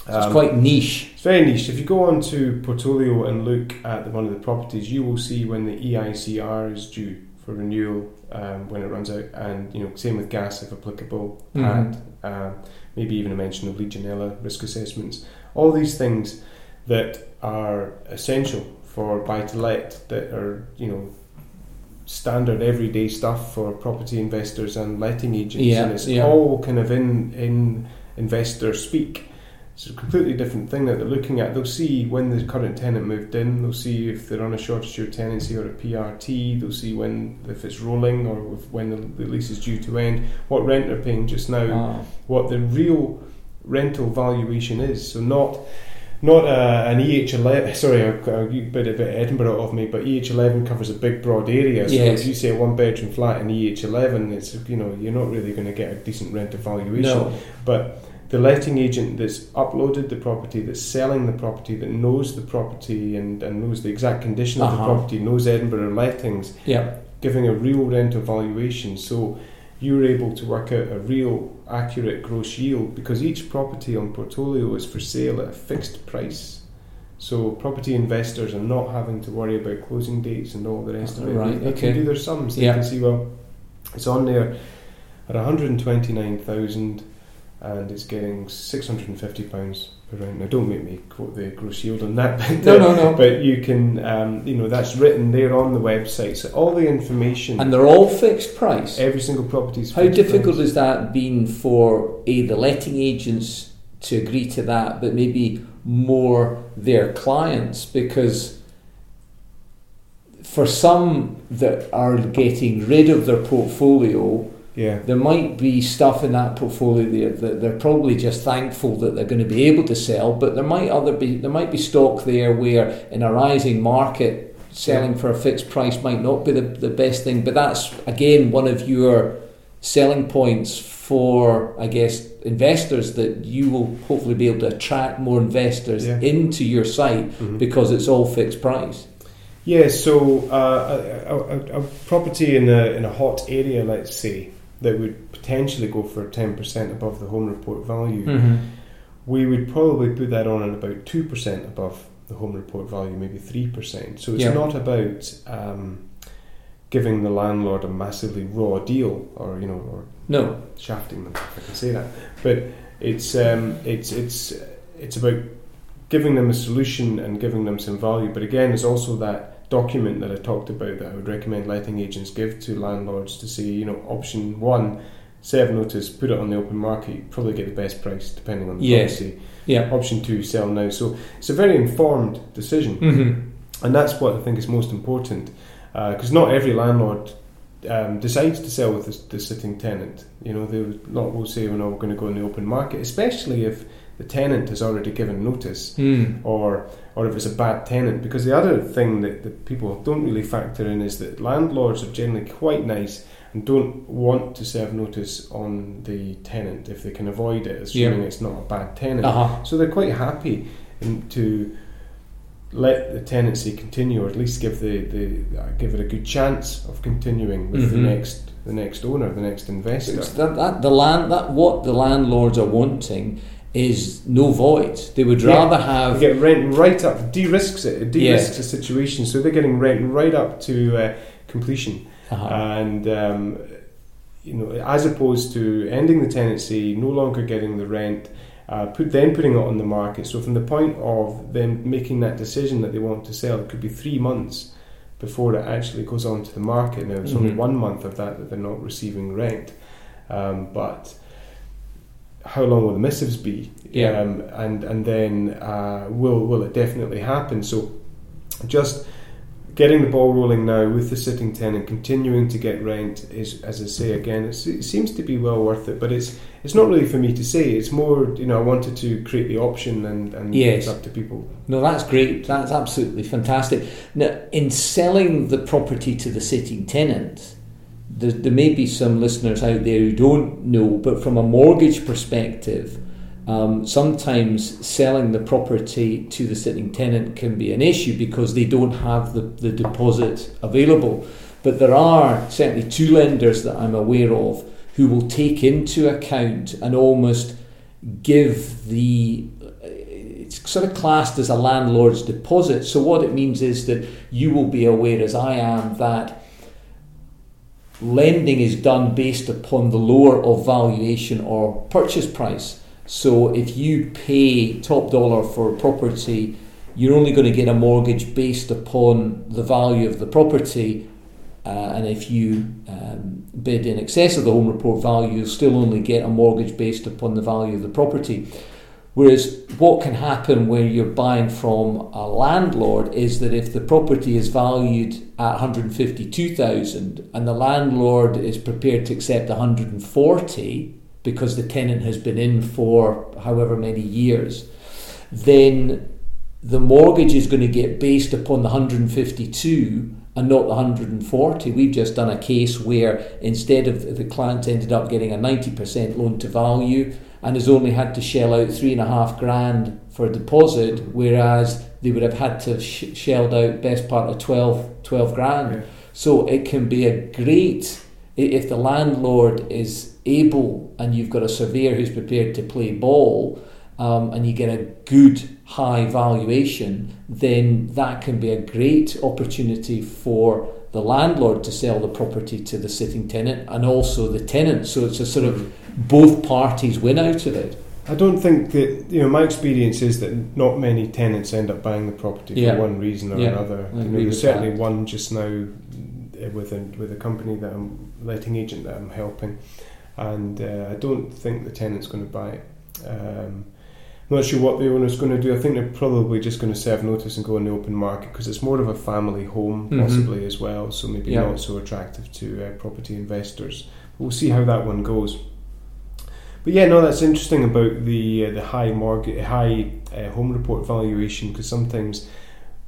So it's Um, quite niche. It's very niche. If you go on to Portolio and look at the, one of the properties, you will see when the EICR is due for renewal um, when it runs out, and you know same with gas if applicable, Mhm. PAT, um, maybe even a mention of Legionella risk assessments. All these things that are essential for buy to let that are you know standard everyday stuff for property investors and letting agents, Yeah, and it's yeah. all kind of in in investor speak. It's a completely different thing that they're looking at. They'll see when the current tenant moved in. They'll see if they're on a short assured tenancy or a PRT. They'll see when if it's rolling or if, when the, the lease is due to end. What rent they're paying just now. Ah. What the real rental valuation is. So not not uh, an EH11. Sorry, I've got a bit of Edinburgh of me, but EH11 covers a big broad area. So Yes. if you say a one bedroom flat in EH11, it's you know you're not really going to get a decent rent evaluation. No. But the letting agent that's uploaded the property, that's selling the property, that knows the property and, and knows the exact condition of the Uh-huh. property, knows Edinburgh lettings, Yeah. giving a real rental valuation. So you're able to work out a real accurate gross yield because each property on Portolio is for sale at a fixed price. So property investors are not having to worry about closing dates and all the rest of it. Right, They okay. can do their sums. They Yeah. can see well, it's on there at 129,000 and it's getting 650 pounds per round. Now, don't make me quote the gross yield on that, [LAUGHS] but, No, no, no. but you can, um, you know, that's written there on the website. So all the information, And they're all fixed price. every single property is How difficult price. has that been for a the letting agents to agree to that, but maybe more their clients because for some that are getting rid of their portfolio, Yeah, there might be stuff in that portfolio there that they're probably just thankful that they're going to be able to sell, but there might other be there might be stock there where in a rising market selling for a fixed price might not be the, the best thing. But that's again one of your selling points for I guess investors that you will hopefully be able to attract more investors Yeah. into your site Mhm. because it's all fixed price. Yeah, so uh, a, a, a property in a in a hot area, let's say, that would potentially go for ten percent above the home report value, we would probably put that on at about two percent above the home report value, maybe three percent. So it's Yeah. not about um, giving the landlord a massively raw deal, or you know, or No. shafting them, if I can say that. But it's um, it's it's it's about giving them a solution and giving them some value. But again, there's also that document that I talked about that I would recommend letting agents give to landlords to say, you know, option one, serve notice, put it on the open market, you probably get the best price depending on the policy. Yeah. Option two, sell now. So it's a very informed decision. Mm-hmm. And that's what I think is most important, because not every landlord um, decides to sell with the, the sitting tenant. You know, they will not will say, "Well, no, we're not going to go in the open market," especially if the tenant has already given notice, Mm. or or if it's a bad tenant. Because the other thing that, that people don't really factor in is that landlords are generally quite nice and don't want to serve notice on the tenant if they can avoid it, assuming it's not a bad tenant. Uh-huh. So they're quite happy in, to let the tenancy continue, or at least give the, the uh, give it a good chance of continuing with the Mhm. next the next owner, the next investor. That, that the land that what the landlords are wanting is no void. They would Yeah. rather have get rent right up, de-risks it, it de-risks the situation, so they're getting rent right up to uh, completion, uh and um, you know, as opposed to ending the tenancy, no longer getting the rent, uh, put then putting it on the market. So from the point of them making that decision that they want to sell, it could be three months before it actually goes on to the market. Now it's only Mhm. one month of that that they're not receiving rent, um, but how long will the missives be? Yeah. Um, and and then uh, will will it definitely happen? So just getting the ball rolling now with the sitting tenant, continuing to get rent is, as I say again, it seems to be well worth it. But it's it's not really for me to say. It's more, you know, I wanted to create the option and, and yes. it's up to people. No, that's great. That's absolutely fantastic. Now, in selling the property to the sitting tenant, there, there may be some listeners out there who don't know, but from a mortgage perspective, um, sometimes selling the property to the sitting tenant can be an issue because they don't have the, the deposit available. But there are certainly two lenders that I'm aware of who will take into account and almost give the it's sort of classed as a landlord's deposit. So what it means is that you will be aware, as I am, that lending is done based upon the lower of valuation or purchase price. So if you pay top dollar for a property, you're only going to get a mortgage based upon the value of the property. Uh, and if you um, bid in excess of the home report value, you'll still only get a mortgage based upon the value of the property. Whereas what can happen when you're buying from a landlord is that if the property is valued at 152,000 and the landlord is prepared to accept 140, because the tenant has been in for however many years, then the mortgage is going to get based upon the 152 and not the 140. We've just done a case where instead of the client ended up getting a 90% loan to value and has only had to shell out three and a half grand for a deposit, whereas they would have had to have sh- shelled out best part of 12, 12 grand. Yeah. So it can be a great if the landlord is able and you've got a surveyor who's prepared to play ball um, and you get a good high valuation, then that can be a great opportunity for the landlord to sell the property to the sitting tenant and also the tenant. So it's a sort of both parties win out of it. I don't think that you know. My experience is that not many tenants end up buying the property for one reason or yeah. another. You know, there's certainly that. one just now uh, with a with a company that I'm letting agent that I'm helping, and uh, I don't think the tenant's going to buy it. Um, not sure what the owner's going to do. I think they're probably just going to serve notice and go in the open market because it's more of a family home, mm-hmm. possibly as well. So maybe yeah. not so attractive to uh, property investors. But we'll see how that one goes. But yeah, no, that's interesting about the uh, the high mortgage, high uh, home report valuation because sometimes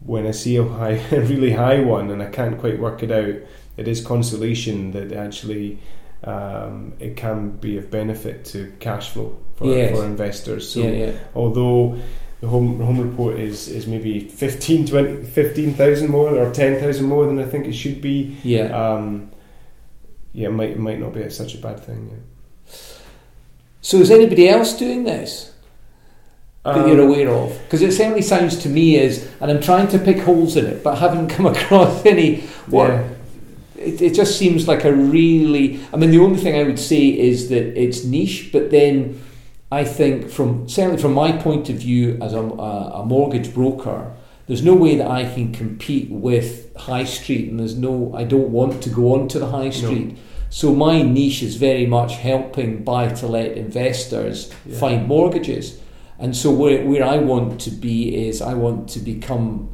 when I see a high, [LAUGHS] a really high one, and I can't quite work it out, it is consolation that actually um, it can be of benefit to cash flow for, yes. for investors. So yeah, yeah. although the home home report is, is maybe 15, 20, 15,000 more or 10,000 more than I think it should be. Yeah. Um, yeah, it might, it might not be such a bad thing. Yeah. So is anybody else doing this? that um, you're aware of? Because it certainly sounds to me as, and I'm trying to pick holes in it, but haven't [LAUGHS] come across any. What, yeah. it, it just seems like a really. I mean, the only thing I would say is that it's niche, but then I think, from certainly from my point of view as a, a mortgage broker, there's no way that I can compete with high street, and there's no. I don't want to go onto the high street. No. So my niche is very much helping buy to let investors yeah. find mortgages. And so where, where I want to be is I want to become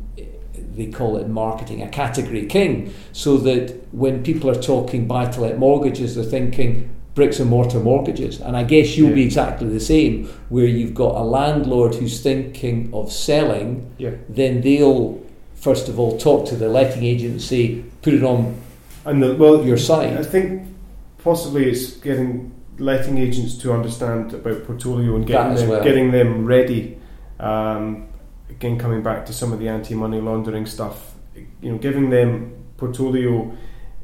they call it in marketing a category king so that when people are talking buy to let mortgages they're thinking bricks and mortar mortgages and I guess you'll yeah. be exactly the same where you've got a landlord who's thinking of selling yeah. then they'll first of all talk to the letting agency put it on and the, well your site I think possibly it's getting letting agents to understand about Portolio and getting them, well. getting them ready. Um, again, coming back to some of the anti-money laundering stuff, you know, giving them Portolio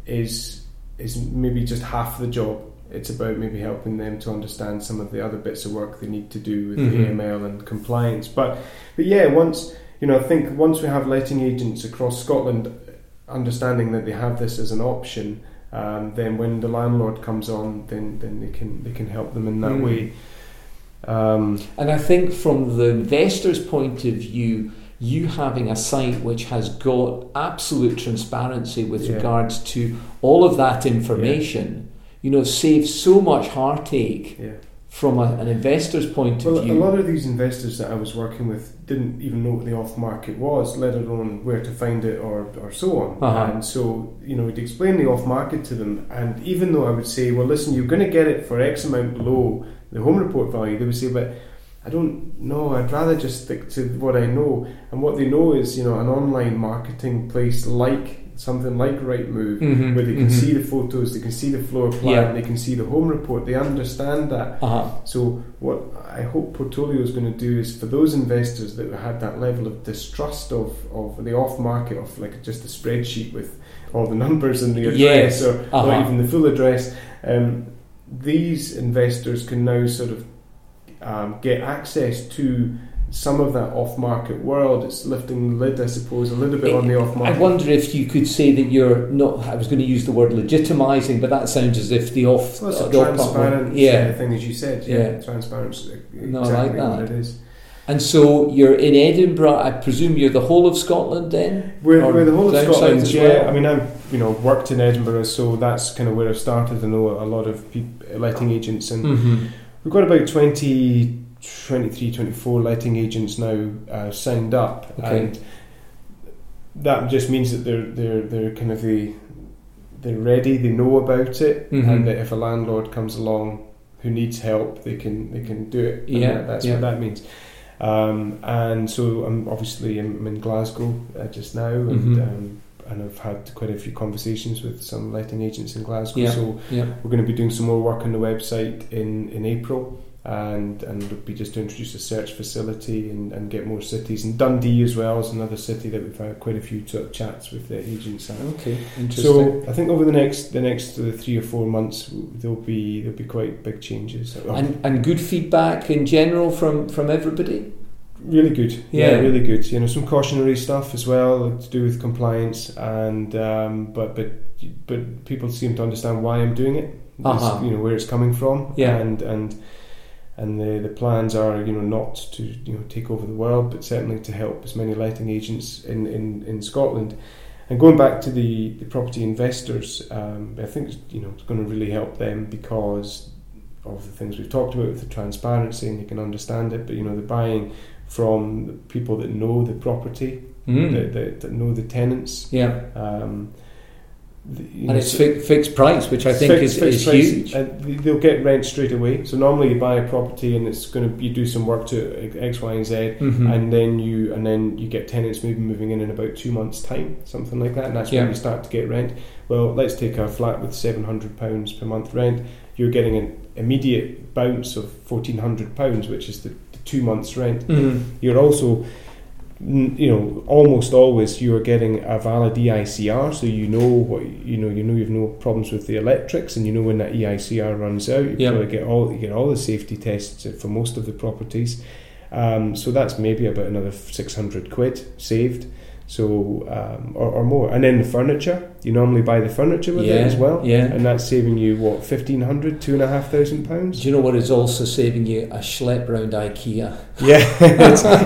is is maybe just half the job. It's about maybe helping them to understand some of the other bits of work they need to do with mm-hmm. AML and compliance. But but yeah, once you know, I think once we have letting agents across Scotland understanding that they have this as an option, um, then when the landlord comes on, then then they can they can help them in that mm. way. Um, and I think from the investor's point of view, you having a site which has got absolute transparency with yeah. regards to all of that information, yeah. You know, saves so much heartache yeah. from a, an investor's point of Well, view. a lot of these investors that I was working with didn't even know what the off market was, let alone where to find it or, or so on. Uh-huh. And so, you know, we'd explain the off market to them. And even though I would say, well, listen, you're going to get it for X amount below the home report value, they would say, but I don't know, I'd rather just stick to what I know. And what they know is, you know, an online marketing place like something like Rightmove, Mhm, where they can mhm. see the photos, they can see the floor plan, Yeah. they can see the home report, they understand that. uh-huh. So what I hope Portolio is going to do is for those investors that had that level of distrust of, of the off market of like just a spreadsheet with all the [LAUGHS] numbers and the address Yes, or uh-huh. not even the full address, um, these investors can now sort of um, get access to some of that off market world. It's lifting the lid, I suppose, a little bit on the off market. I wonder if you could say that you're not. I was going to use the word legitimizing, but that sounds as if the off. Well, it's a the transparent yeah. uh, thing, as you said. Yeah, Yeah. transparent. Exactly No, I like that. it is. And so you're in Edinburgh. I presume you're the whole of Scotland then. We're, we're the whole of Scotland, yeah. well? I mean, I've you know worked in Edinburgh, so that's kind of where I started. I know a lot of letting agents, and Mm-hmm. we've got about 20, 23, 24 letting agents now uh, signed up, Okay. and that just means that they're they're they're kind of the they're ready, they know about it, Mhm. and that if a landlord comes along who needs help, they can they can do it. Yeah, that- that's yeah. what that means. Um, and so I'm obviously I'm in Glasgow uh, just now, and Mhm. um, and I've had quite a few conversations with some letting agents in Glasgow. Yeah. So Yeah. we're going to be doing some more work on the website in, in April, and and it'll be just to introduce a search facility and, and get more cities. And Dundee as well is another city that we've had quite a few sort of chats with the agents at. Okay. Interesting. So I think over the next the next three or four months there'll be there'll be quite big changes. and and good feedback in general from from everybody. Really good, Yeah. yeah. really good. You know, some cautionary stuff as well to do with compliance, and um, but but but people seem to understand why I'm doing it. Uh-huh. You know where it's coming from, Yeah. and and and the the plans are you know not to you know take over the world, but certainly to help as many letting agents in in, in Scotland. And going back to the, the property investors, um, I think you know it's going to really help them because of the things we've talked about with the transparency, and you can understand it. But you know, the buying from the people that know the property, Mm. that, that, that know the tenants. Yeah. Um, you And know, it's fi- fixed price, which I think fixed- is, fixed is huge. And they'll get rent straight away. So normally you buy a property and it's going to you do some work to X, Y, and Z, Mhm. and then you and then you get tenants maybe moving in in about two months' time, something like that, and that's Yeah. when you start to get rent. Well, let's take a flat with seven hundred pounds per month rent. You're getting an immediate bounce of fourteen hundred pounds, which is the, the two months' rent. Mhm. You're also you know almost always you are getting a valid EICR so you know what you know you know you've no problems with the electrics and you know when that EICR runs out you Yeah. probably get all you get all the safety tests for most of the properties um, so that's maybe about another 600 quid saved so um, or, or more and then the furniture you normally buy the furniture with it as well yeah. and that's saving you what 1500 two and a half thousand pounds Do you know what is also saving you? A schlep round IKEA. [LAUGHS] yeah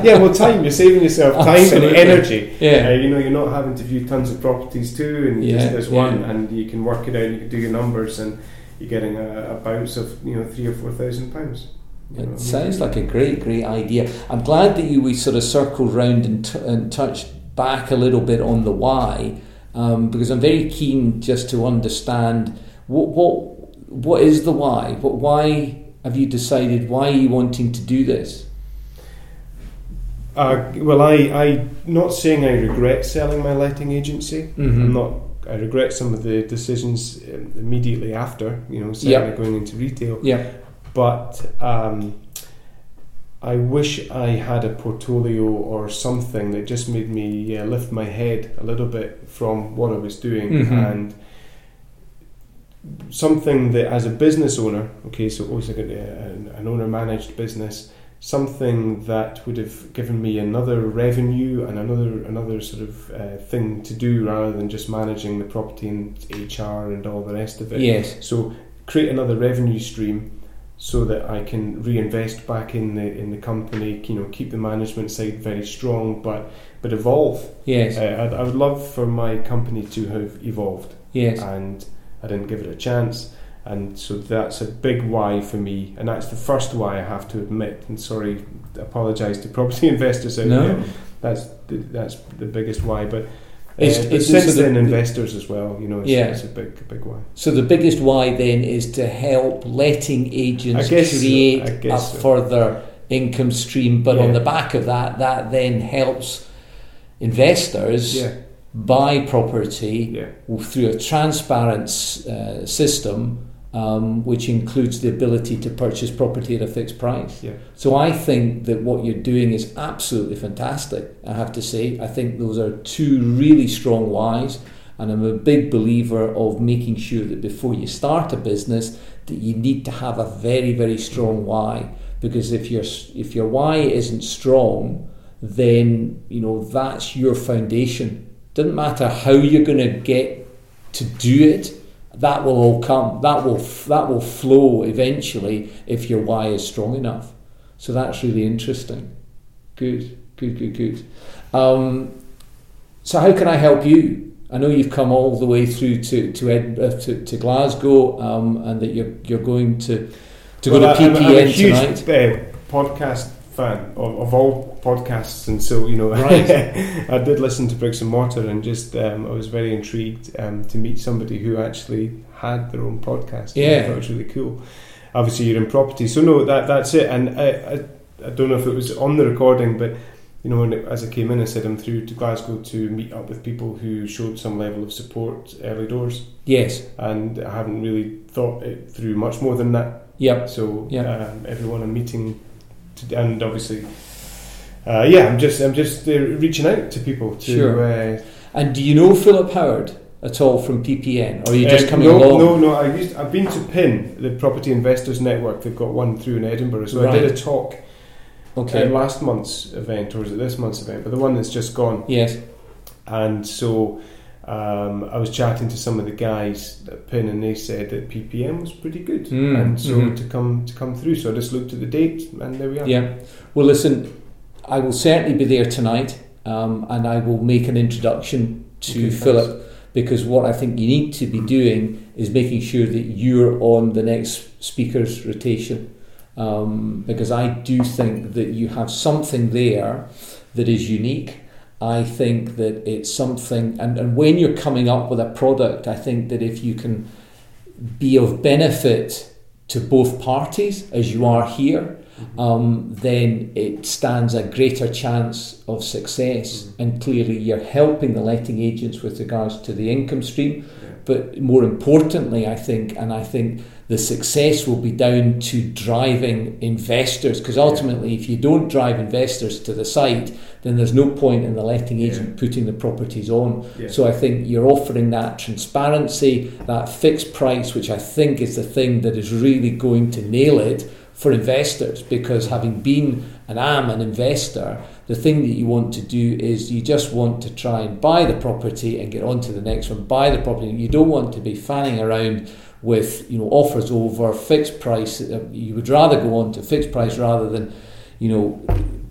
yeah well time you're saving yourself time Absolutely. and energy Yeah. uh, you know, you're not having to view tons of properties too, and Yeah, just this yeah. one, and you can work it out. You can do your numbers, and you're getting a, a bounce of you know three or four thousand pounds. You know, It sounds like a great, great idea. I'm glad that you we sort of circled round and, t- and touched back a little bit on the why, um, because I'm very keen just to understand what what what is the why. What why have you decided? Why are you wanting to do this? Uh, well, I I not saying I regret selling my letting agency. Mhm. I'm not. I regret some of the decisions um, immediately after. You know, certainly Yeah. going into retail. Yeah. but um, I wish I had a portfolio or something that just made me uh, lift my head a little bit from what I was doing Mhm. and something that as a business owner, okay, so always like a, an, an owner managed business, something that would have given me another revenue and another another sort of uh, thing to do rather than just managing the property and HR and all the rest of it. Yes. So create another revenue stream so that I can reinvest back in the in the company. You know, keep the management side very strong, but but evolve. Yes. Uh, I'd, I would love for my company to have evolved, Yes. and I didn't give it a chance. and so that's a big why for me, and that's the first why I have to admit. And sorry, apologise to property [LAUGHS] investors out No. there. That's the, that's the biggest why, but. Uh, It's- but it's since also the- investors as well. You know, it's, Yeah. it's a big, big why. So the biggest why then is to help letting agents I guess so, create a so. further income stream, but on the back of that, that then helps investors Yeah, buy property yeah, through a transparent uh, system, um, which includes the ability to purchase property at a fixed price. yeah. So I think that what you're doing is absolutely fantastic. I have to say, I think those are two really strong whys, and I'm a big believer of making sure that before you start a business, that you need to have a very very strong why. Because if your if your why isn't strong, then you know that's your foundation. Doesn't matter how you're going to get to do it that will all come. That will that will flow eventually if your why is strong enough. So that's really interesting. Good, good, good, good. Um, so how can I help you? I know you've come all the way through to to Ed, uh, to, to Glasgow, um, and that you're you're going to to Well, go to I'm, I'm a PPN huge tonight. uh, podcast fan of, of all podcasts, and so you know, Right. [LAUGHS] I did listen to Bricks and Mortar, and just um, I was very intrigued um, to meet somebody who actually had their own podcast. Yeah. I thought it was really cool. Obviously, you're in property, so no, that that's it. And I, I, I don't know if it was on the recording, but you know, when it, as I came in, I said I'm through to Glasgow to meet up with people who showed some level of support early doors, Yes. and I haven't really thought it through much more than that. Yep. So Yeah. um, everyone I'm meeting, to, and obviously, uh, yeah, I'm just I'm just uh, reaching out to people to. Sure. Uh, And do you know Philip Howard at all from PPN, or are you just um, coming no, along? No, no. I used, I've been to PIN, the Property Investors Network. They've got one through in Edinburgh. So I did a talk Okay. at last month's event, or is it this month's event? But the one that's just gone. yes. And so um, I was chatting to some of the guys at PIN, and they said that PPN was pretty good, Mm, and so mhm. to come to come through. So I just looked at the date, and there we are. Yeah. Well, listen, I will certainly be there tonight, um, and I will make an introduction to Okay, thanks. Philip because what I think you need to be doing is making sure that you're on the next speaker's rotation. Um, because I do think that you have something there that is unique. I think that it's something, and, and when you're coming up with a product, I think that if you can be of benefit to both parties, as you are here, um, then it stands a greater chance of success. And clearly, you're helping the letting agents with regards to the income stream. But more importantly, I think, and I think the success will be down to driving investors. Because ultimately, if you don't drive investors to the site, then there's no point in the letting agent putting the properties on. Yeah. So I think you're offering that transparency, that fixed price, which I think is the thing that is really going to nail it for investors. Because having been and am an investor, the thing that you want to do is you just want to try and buy the property and get on to the next one, buy the property. You don't want to be fanning around with you know offers over fixed price. Uh, You would rather go on to fixed price rather than you know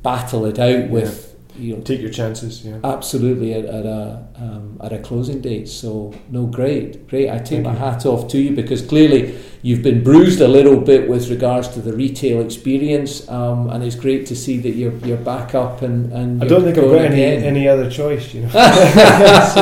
battle it out with you know Take your chances. Yeah. absolutely at, at a um, at a closing date. So no, great, great. I take Thank my you. hat off to you because clearly you've been bruised a little bit with regards to the retail experience, um, and it's great to see that you're you're back up and and I don't think I've got any, again. any other choice, you know. [LAUGHS] [LAUGHS] it's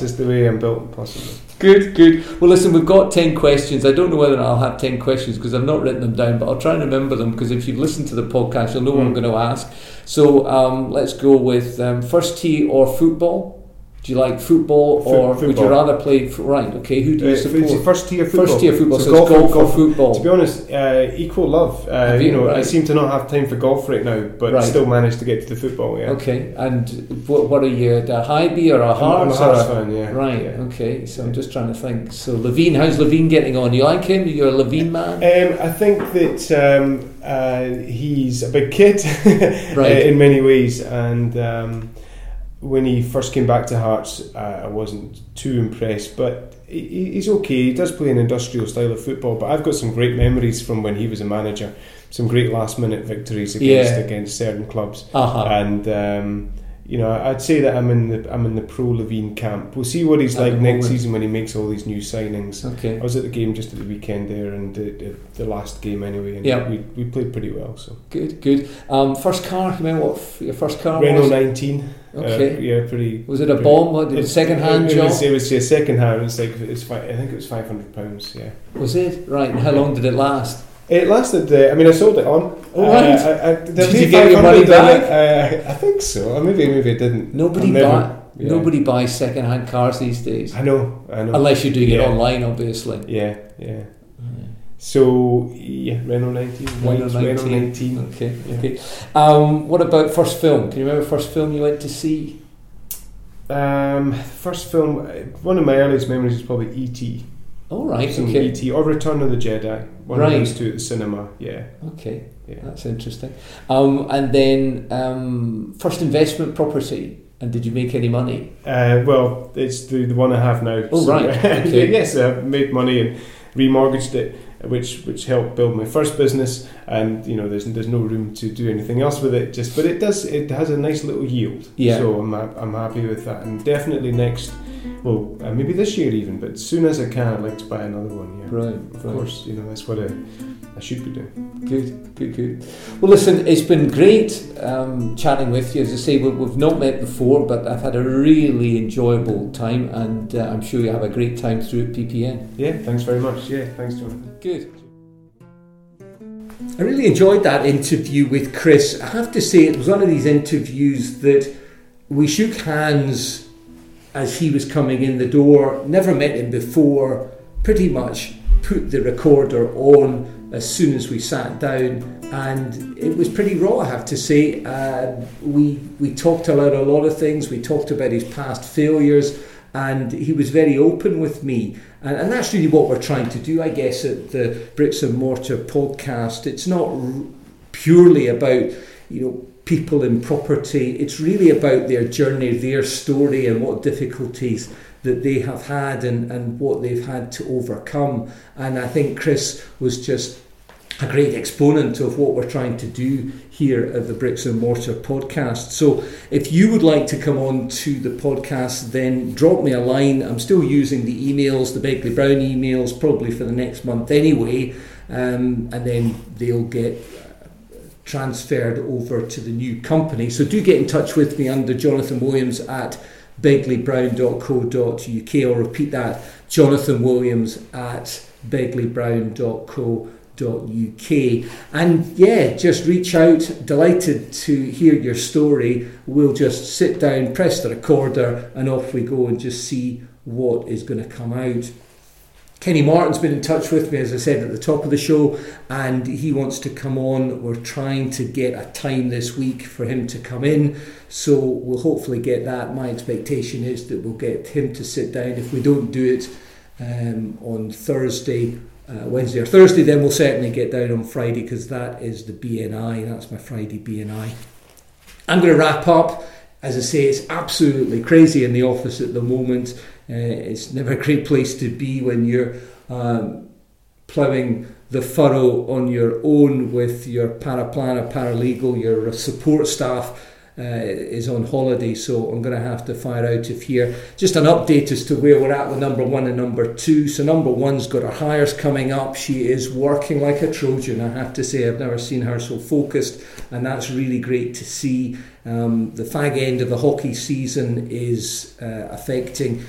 just the way I'm built, possibly. Good, good. Well, listen, we've got 10 questions. I don't know whether I'll have 10 questions because I've not written them down, but I'll try and remember them because if you've listened to the podcast, you'll know what I'm Mm. going to ask. So um, let's go with um, first tee or football. Do you like football Fo- or would you rather play? F- right, okay, who do you Uh, it's support? first tier football. First tier football, so, golf, golf, golf. or football. To be honest, uh, equal love. Uh, you, you? know, I seem to not have time for golf right now, but Right. still managed to get to the football. Yeah. Okay, and what, what are you, a Hibby or a I'm, I'm Hearts? a or Hearts a- fan. Yeah. Right, Yeah. okay, so I'm just trying to think. So Levein, how's Levein getting on? You like him? You're a Levein man? Um, I think that um, uh, he's a big kid [LAUGHS] uh, Right. in many ways, and um, when he first came back to Hearts, uh, I wasn't too impressed. But he, he's okay. He does play an industrial style of football, but I've got some great memories from when he was a manager. Some great last minute victories against Yeah. against certain clubs, Uh-huh. and um, you know, I'd say that I'm in the I'm in the pro Levein camp. We'll see what he's At like next moment. season when he makes all these new signings. Okay. I was at the game just at the weekend there, and the, the, the last game anyway, and Yeah. we, we played pretty well. So Good, good. Um, first car, you remember what f- your first car Renault was? 19, Okay. uh, yeah, pretty. Was it a pretty- bomb? What, It- second hand it, job? was, it was yeah, second hand. It was like it's fi- I think it was five hundred pounds. Yeah, Was it? Right, and how long did it last? It lasted. Uh, I mean, I sold it on. Oh, right. Uh, I, I, Did you get your money Uh, I think so. Maybe maybe I didn't. Nobody buy, yeah. nobody buys second hand cars these days. I know. I know. Unless you're doing it online, obviously. Yeah, yeah. So yeah, Renault 19, white Renault Renault 19. 19. Okay, Yeah. okay. Um, what about first film? Can you remember first film you went to see? Um, first film, uh, one of my earliest memories is probably E.T. All right, Seen okay. E.T. or Return of the Jedi. One Right. of those two at the cinema. Yeah, Okay, yeah. that's interesting. Um, and then um, first investment property. And did you make any money? Uh, well, it's the, the one I have now. Oh, right. [LAUGHS] Okay. [LAUGHS] yes, I made money and remortgaged it, which which helped build my first business. And you know, there's there's no room to do anything else with it. Just, but it does. It has a nice little yield. Yeah. So I'm I'm happy with that. And definitely next, well, uh, maybe this year even, but as soon as I can, I'd like to buy another one. Yeah. Right, Of right. course, you know that's what I, I should be doing. Good, good, good. Well, listen, it's been great um, chatting with you. As I say, we, we've not met before, but I've had a really enjoyable time, and uh, I'm sure you have a great time through at PPN. Yeah. Thanks very much. Yeah. Thanks, Jonathan. Good. I really enjoyed that interview with Chris. I have to say, it was one of these interviews that we shook hands as he was coming in the door, never met him before, pretty much put the recorder on as soon as we sat down, and it was pretty raw, I have to say. Uh, we, we talked about a lot of things, we talked about his past failures, and he was very open with me. And, and that's really what we're trying to do, I guess, at the Bricks and Mortar podcast. It's not r- purely about, you know, people in property. It's really about their journey, their story, and what difficulties that they have had and, and what they've had to overcome. And I think Chris was just a great exponent of what we're trying to do here at the Bricks and Mortar podcast. So if you would like to come on to the podcast, then drop me a line. I'm still using the emails, the Begley Brown emails, probably for the next month anyway, um, and then they'll get transferred over to the new company. So do get in touch with me under Jonathan Williams at begleyBrown.co.uk. I'll repeat that, Jonathan Williams at begleyBrown.co.uk. And yeah, just reach out. Delighted to hear your story. We'll just sit down, press the recorder, and off we go and just see what is going to come out. Kenny Martin's been in touch with me, as I said at the top of the show, and he wants to come on. We're trying to get a time this week for him to come in, so we'll hopefully get that. My expectation is that we'll get him to sit down. If we don't do it um, on Thursday, uh, Wednesday or Thursday, then we'll certainly get down on Friday because that is the BNI. That's my Friday BNI. I'm going to wrap up. As I say, it's absolutely crazy in the office at the moment. Uh, it's never a great place to be when you're um, ploughing the furrow on your own with your paraplanner, paralegal, your support staff. Uh, is on holiday, so I'm going to have to fire out of here. Just an update as to where we're at with number one and number two. So, number one's got her Highers coming up. She is working like a Trojan, I have to say. I've never seen her so focused, and that's really great to see. Um, the fag end of the hockey season is uh, affecting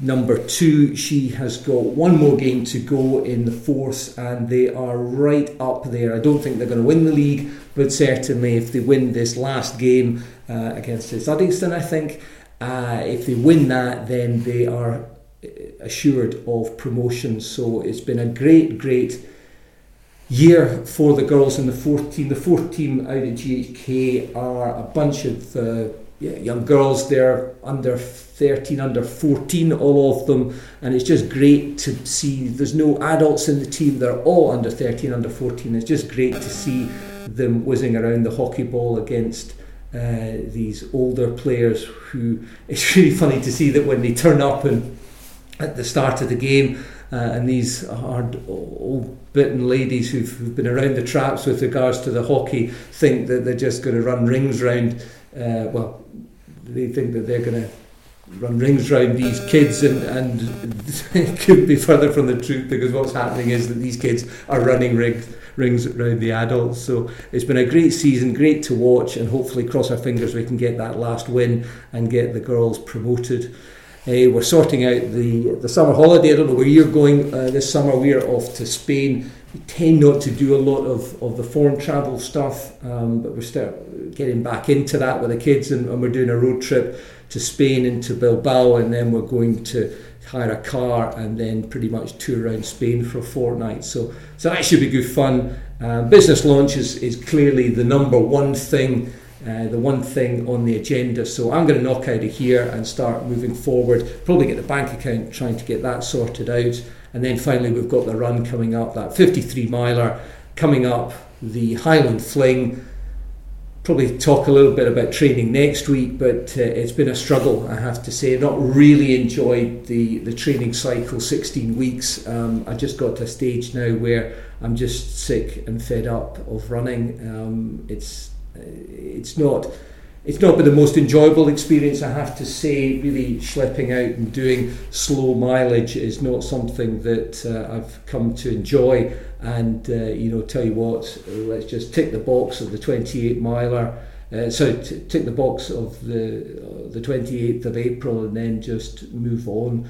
number two. She has got one more game to go in the fourth, and they are right up there. I don't think they're going to win the league, but certainly if they win this last game uh, against Uddingston, I think, uh, if they win that, then they are uh, assured of promotion. So it's been a great, great year for the girls in the fourth team. The fourth team out at GHK are a bunch of uh, young girls. They're under 13, under 14, all of them, and it's just great to see. There's no adults in the team. They're all under 13, under 14. It's just great to see them whizzing around the hockey ball against. Uh, these older players who [LAUGHS] it's really funny to see that when they turn up and at the start of the game uh, and these hard old bitten ladies who've, who've been around the traps with regards to the hockey think that they're just going to run rings round uh, well they think that they're going to run rings around these kids, and, and it [LAUGHS] couldn't be further from the truth because what's happening is that these kids are running rings, rings around the adults. So it's been a great season, great to watch, and hopefully, cross our fingers, we can get that last win and get the girls promoted. Uh, we're sorting out the, the summer holiday. I don't know where you're going uh, this summer. We're off to Spain. We tend not to do a lot of, of the foreign travel stuff, um, but we're start getting back into that with the kids, and, and we're doing a road trip to Spain into Bilbao, and then we're going to hire a car and then pretty much tour around Spain for a fortnight. So, so that should be good fun. Um, business launch is, is clearly the number one thing, uh, the one thing on the agenda. So I'm going to knock out of here and start moving forward. Probably get the bank account, trying to get that sorted out. And then finally, we've got the run coming up, that 53 miler coming up, the Highland Fling probably talk a little bit about training next week, but uh, it's been a struggle, I have to say. I've not really enjoyed the, the training cycle, 16 weeks. Um, I just got to a stage now where I'm just sick and fed up of running. Um, it's it's not it's not been the most enjoyable experience, I have to say. Really schlepping out and doing slow mileage is not something that uh, I've come to enjoy. And, uh, you know, tell you what, let's just tick the box of the 28 miler. Uh, so t- tick the box of the uh, the 28th of April and then just move on.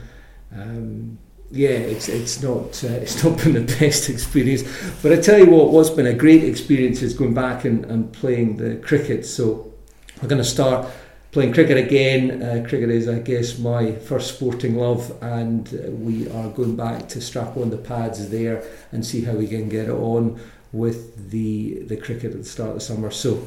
Um, yeah, it's it's not uh, [LAUGHS] it's not been the best experience, but I tell you what, what's been a great experience is going back and, and playing the cricket. So we're going to start playing cricket again. Uh, cricket is, I guess, my first sporting love, and uh, we are going back to strap on the pads there and see how we can get on with the the cricket at the start of the summer. So,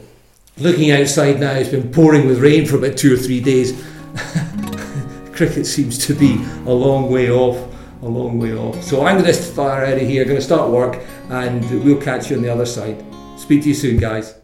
looking outside now, it's been pouring with rain for about two or three days. [LAUGHS] cricket seems to be a long way off. A long way off. So I'm going to fire out of here. Going to start work, and we'll catch you on the other side. Speak to you soon, guys.